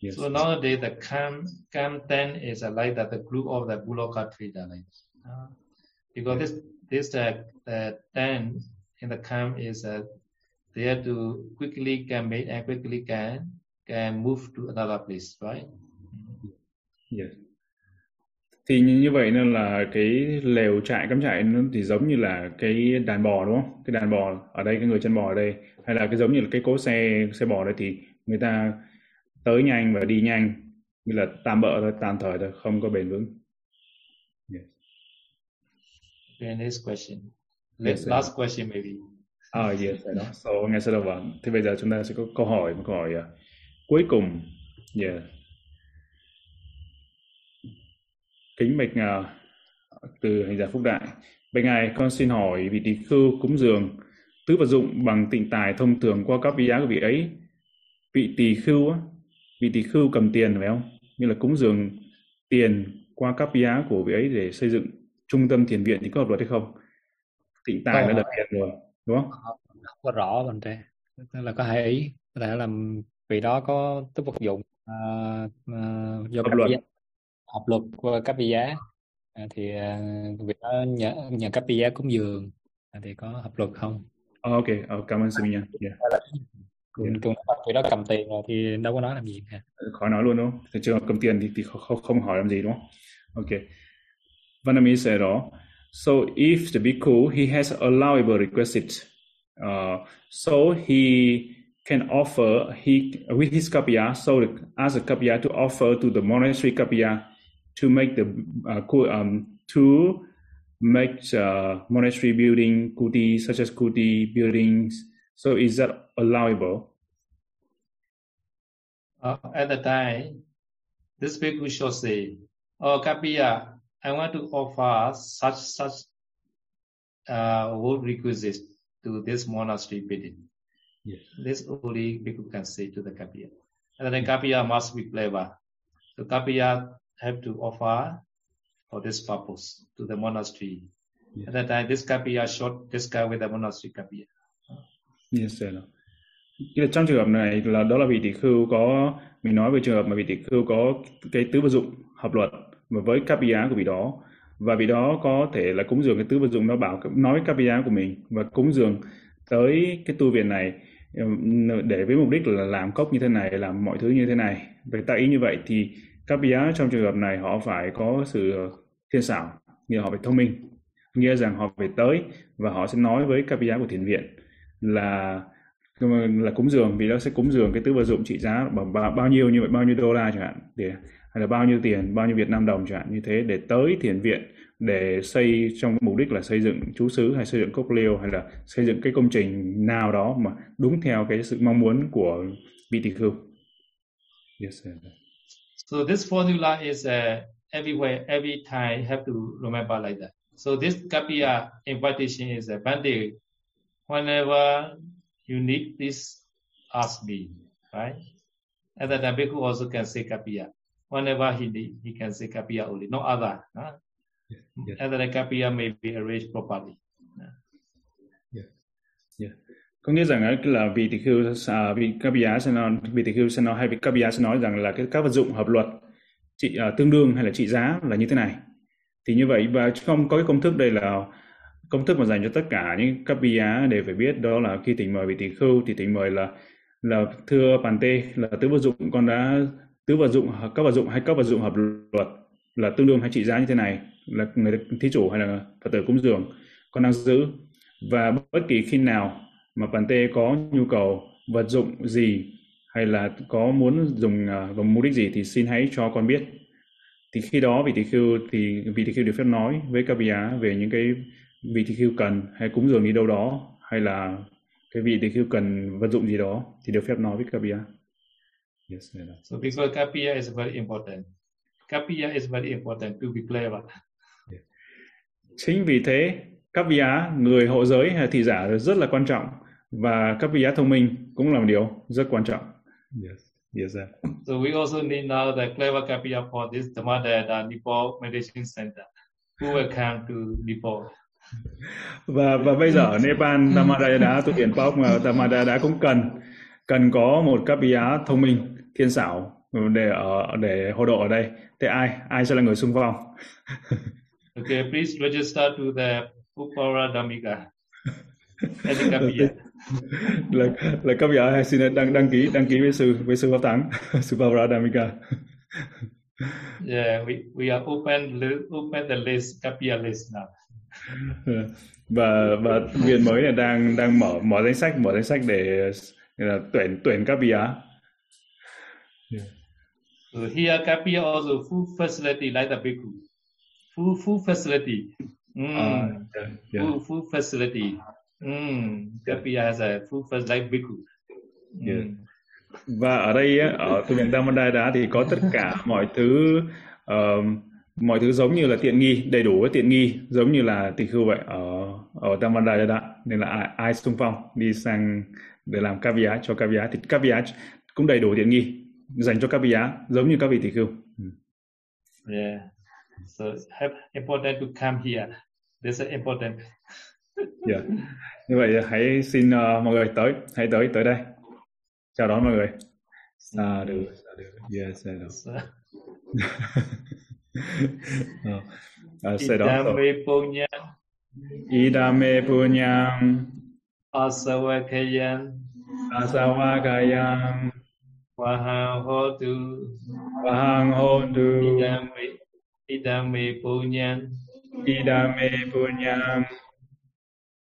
Yes. So nowadays the cam cam ten is like that the group of the Buloka trader like uh, because this this uh, the ten in the camp is uh, they have to quickly can make and quickly can can move to another place, right? Yes. Thì như như vậy nên là cái lều trại cắm trại nó thì giống như là cái đàn bò đúng không cái đàn bò ở đây cái người chân bò ở đây hay là cái giống như là cái cố xe xe bò đây thì người ta tới nhanh và đi nhanh như là tạm bỡ thôi tạm thời thôi không có bền vững yes. Okay, next question. Yes, Last, last question maybe. À, yes, phải đó. So, ngay sau đó vâng. Thì bây giờ chúng ta sẽ có câu hỏi, một câu hỏi uh, cuối cùng. Yeah. Kính bạch uh, từ hành giả Phúc Đại. Bạch Ngài, con xin hỏi vị tỳ khưu cúng dường tứ vật dụng bằng tịnh tài thông thường qua các vị giá của vị ấy. Vị tỳ khưu á, vị tỳ khưu cầm tiền phải không? Như là cúng dường tiền qua các vị giá của vị ấy để xây dựng trung tâm thiền viện thì có hợp luật hay không? Tịnh tài đã là tiền rồi, đúng không? không có rõ bên đây là có hai ý có thể là vì đó có tức vật dụng à, à, do Hợp luật. Hợp luật của cấp giá à, thì à, việc đó nhờ, nhờ cấp giá cúng dường à, thì có hợp luật không Ờ, ok, ờ, cảm ơn sư Minh Nhân. Yeah. cùng Yeah. cùng vì đó cầm tiền rồi thì đâu có nói làm gì cả Khỏi nói luôn đúng không? Thì trường hợp cầm tiền thì, thì không, không, hỏi làm gì đúng không? Ok. Vanami said đó. So if the bhikkhu he has allowable requisite, uh, so he can offer he with his kapya, so the, as a kapya to offer to the monastery kapya to make the uh, um, to make uh, monastery building kuti such as kuti buildings. So is that allowable? Uh, at the time, this bhikkhu should say, "Oh, Kapiya, I want to offer such such uh, wood requisites to this monastery building." Yes. This only bhikkhu can say to the Kapiya. And then Kapiya must be clever. So Kapiya have to offer for this purpose to the monastery. Yes. At that time, this Kapiya shot this guy with the monastery Kapiya. Yes, sir. Trong trường hợp này là đó là vị tỷ khưu có mình nói về trường hợp mà vị tỷ khưu có cái tứ vật dụng hợp luật và với kapia của vị đó và vị đó có thể là cúng dường cái tứ vật dụng đó bảo nói với kapia của mình và cúng dường tới cái tu viện này để với mục đích là làm cốc như thế này làm mọi thứ như thế này về tại ý như vậy thì kapia trong trường hợp này họ phải có sự thiên xảo nghĩa là họ phải thông minh nghĩa rằng họ phải tới và họ sẽ nói với kapia của thiền viện là là cúng dường vì nó sẽ cúng dường cái tứ vật dụng trị giá bằng bao, bao nhiêu như vậy bao nhiêu đô la chẳng hạn để hay là bao nhiêu tiền bao nhiêu Việt Nam đồng chẳng hạn như thế để tới thiền viện để xây trong mục đích là xây dựng chú xứ hay xây dựng cốc liêu hay là xây dựng cái công trình nào đó mà đúng theo cái sự mong muốn của vị tỳ khưu. Yes, sir. So this formula is uh, everywhere, every time you have to remember like that. So this Kapiya invitation is a Bande. Whenever you need, please ask me, right? And then the bhikkhu also can say Kapiya. Whenever he need, he can say Kapiya only, no other. Huh? yes. And then the Kapiya may be arranged properly. Có nghĩa rằng là vị tỷ khưu à, vị các BIA sẽ nói vị tỷ khưu sẽ nói hay vị cấp sẽ nói rằng là cái các vật dụng hợp luật trị à, tương đương hay là trị giá là như thế này. Thì như vậy và không có cái công thức đây là công thức mà dành cho tất cả những các BIA đều phải biết đó là khi tỉnh mời vị tỷ khưu thì tỉnh mời là là thưa bàn tê là tứ vật dụng con đã tứ vật dụng các vật dụng hay các vật dụng hợp luật là tương đương hay trị giá như thế này là người thí chủ hay là phật tử cúng dường con đang giữ. Và bất kỳ khi nào mà bàn tê có nhu cầu vật dụng gì hay là có muốn dùng uh, vào mục đích gì thì xin hãy cho con biết thì khi đó vị tỳ khưu thì vị tỳ khưu được phép nói với các vị á về những cái vị tỳ khưu cần hay cúng dường đi đâu đó hay là cái vị tỳ khưu cần vật dụng gì đó thì được phép nói với các vị á yes. So because Kapiya is very important. Kapiya is very important to be clever. chính vì thế các vị á người hộ giới hay thị giả rất là quan trọng và các vị á thông minh cũng là một điều rất quan trọng yes yes sir. So we also need now the clever Kapiya for this Dhammadayada Nepal Meditation Center. Who will come to Nepal? và và bây giờ ở Nepal Tamadayada tu viện Pop mà Tamadayada cũng cần cần có một các á thông minh thiên xảo để ở để hộ độ ở đây thế ai ai sẽ là người xung phong Okay, please register to the Upara Dhammika. Là là các vị xin đăng đăng ký đăng ký với sư với sư pháp thắng sư Pavaradamika Yeah, we we are open open the list, Kapia list now. và và viện mới này đang đang mở mở danh sách mở danh sách để là tuyển tuyển các bia yeah. so here Kapia also food facility like the bhikkhu food food facility mm. uh, yeah, yeah. Food, food facility mm. Kapia has a food facility like bhikkhu yeah. và ở đây ở tu viện Damodara thì có tất cả mọi thứ uh, mọi thứ giống như là tiện nghi đầy đủ cái tiện nghi giống như là tỳ khưu vậy ở ở Tamandaya nên là ai, ai xung phong đi sang để làm caviar cho caviar thì caviar cũng đầy đủ tiện nghi dành cho caviar giống như các vị tỳ khưu. Yeah. So important to come here. This is important. Yeah. Như vậy hãy xin uh, mọi người tới, hãy tới tới đây. Chào đón mọi người. Sa du, sa du. Yes, sa du. uh, sẽ đó Idame punyam Idame punyam Asawakayam Asawakayam Wahang hotu Wahang hotu Idame Idame punyam Idame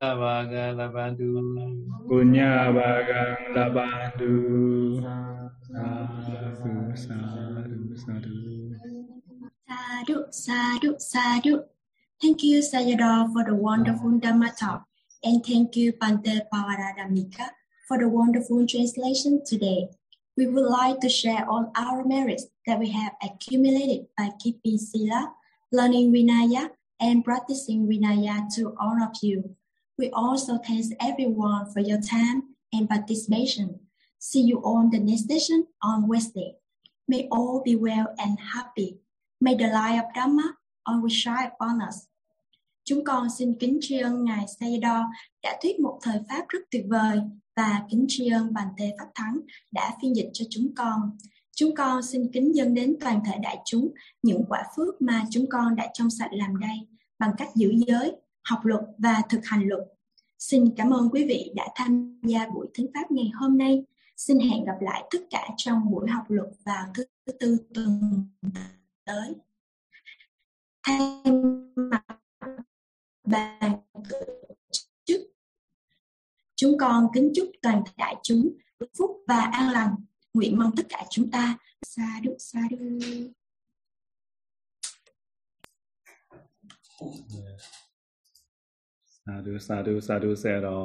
Sabha satana bhajimi Sabha satana bhajimi Te sabbe me samam Te sabbe me samam Punya bagang labandu Punya bagang labandu Sadhu, sadhu, sadhu. Sadhu, sadhu, sadhu. Thank you, Sayadaw, for the wonderful Dhamma talk. And thank you, Bante Pavaradamika, for the wonderful translation today. We would like to share all our merits that we have accumulated by keeping Sila, learning Vinaya, and practicing Vinaya to all of you. We also thank everyone for your time and participation. See you on the next session on Wednesday. May all be well and happy. May the light of Dhamma always shine upon us. Chúng con xin kính tri ân Ngài Sayadaw đã thuyết một thời Pháp rất tuyệt vời và kính tri ân Bàn Tê Pháp Thắng đã phiên dịch cho chúng con. Chúng con xin kính dâng đến toàn thể đại chúng những quả phước mà chúng con đã trong sạch làm đây bằng cách giữ giới, học luật và thực hành luật. Xin cảm ơn quý vị đã tham gia buổi thính pháp ngày hôm nay. Xin hẹn gặp lại tất cả trong buổi học luật vào thứ tư tuần tới thay mặt ban tổ chức, chúng con kính chúc toàn thể đại chúng phúc và an lành nguyện mong tất cả chúng ta xa được xa được าดูสาดูสาดูเซรอ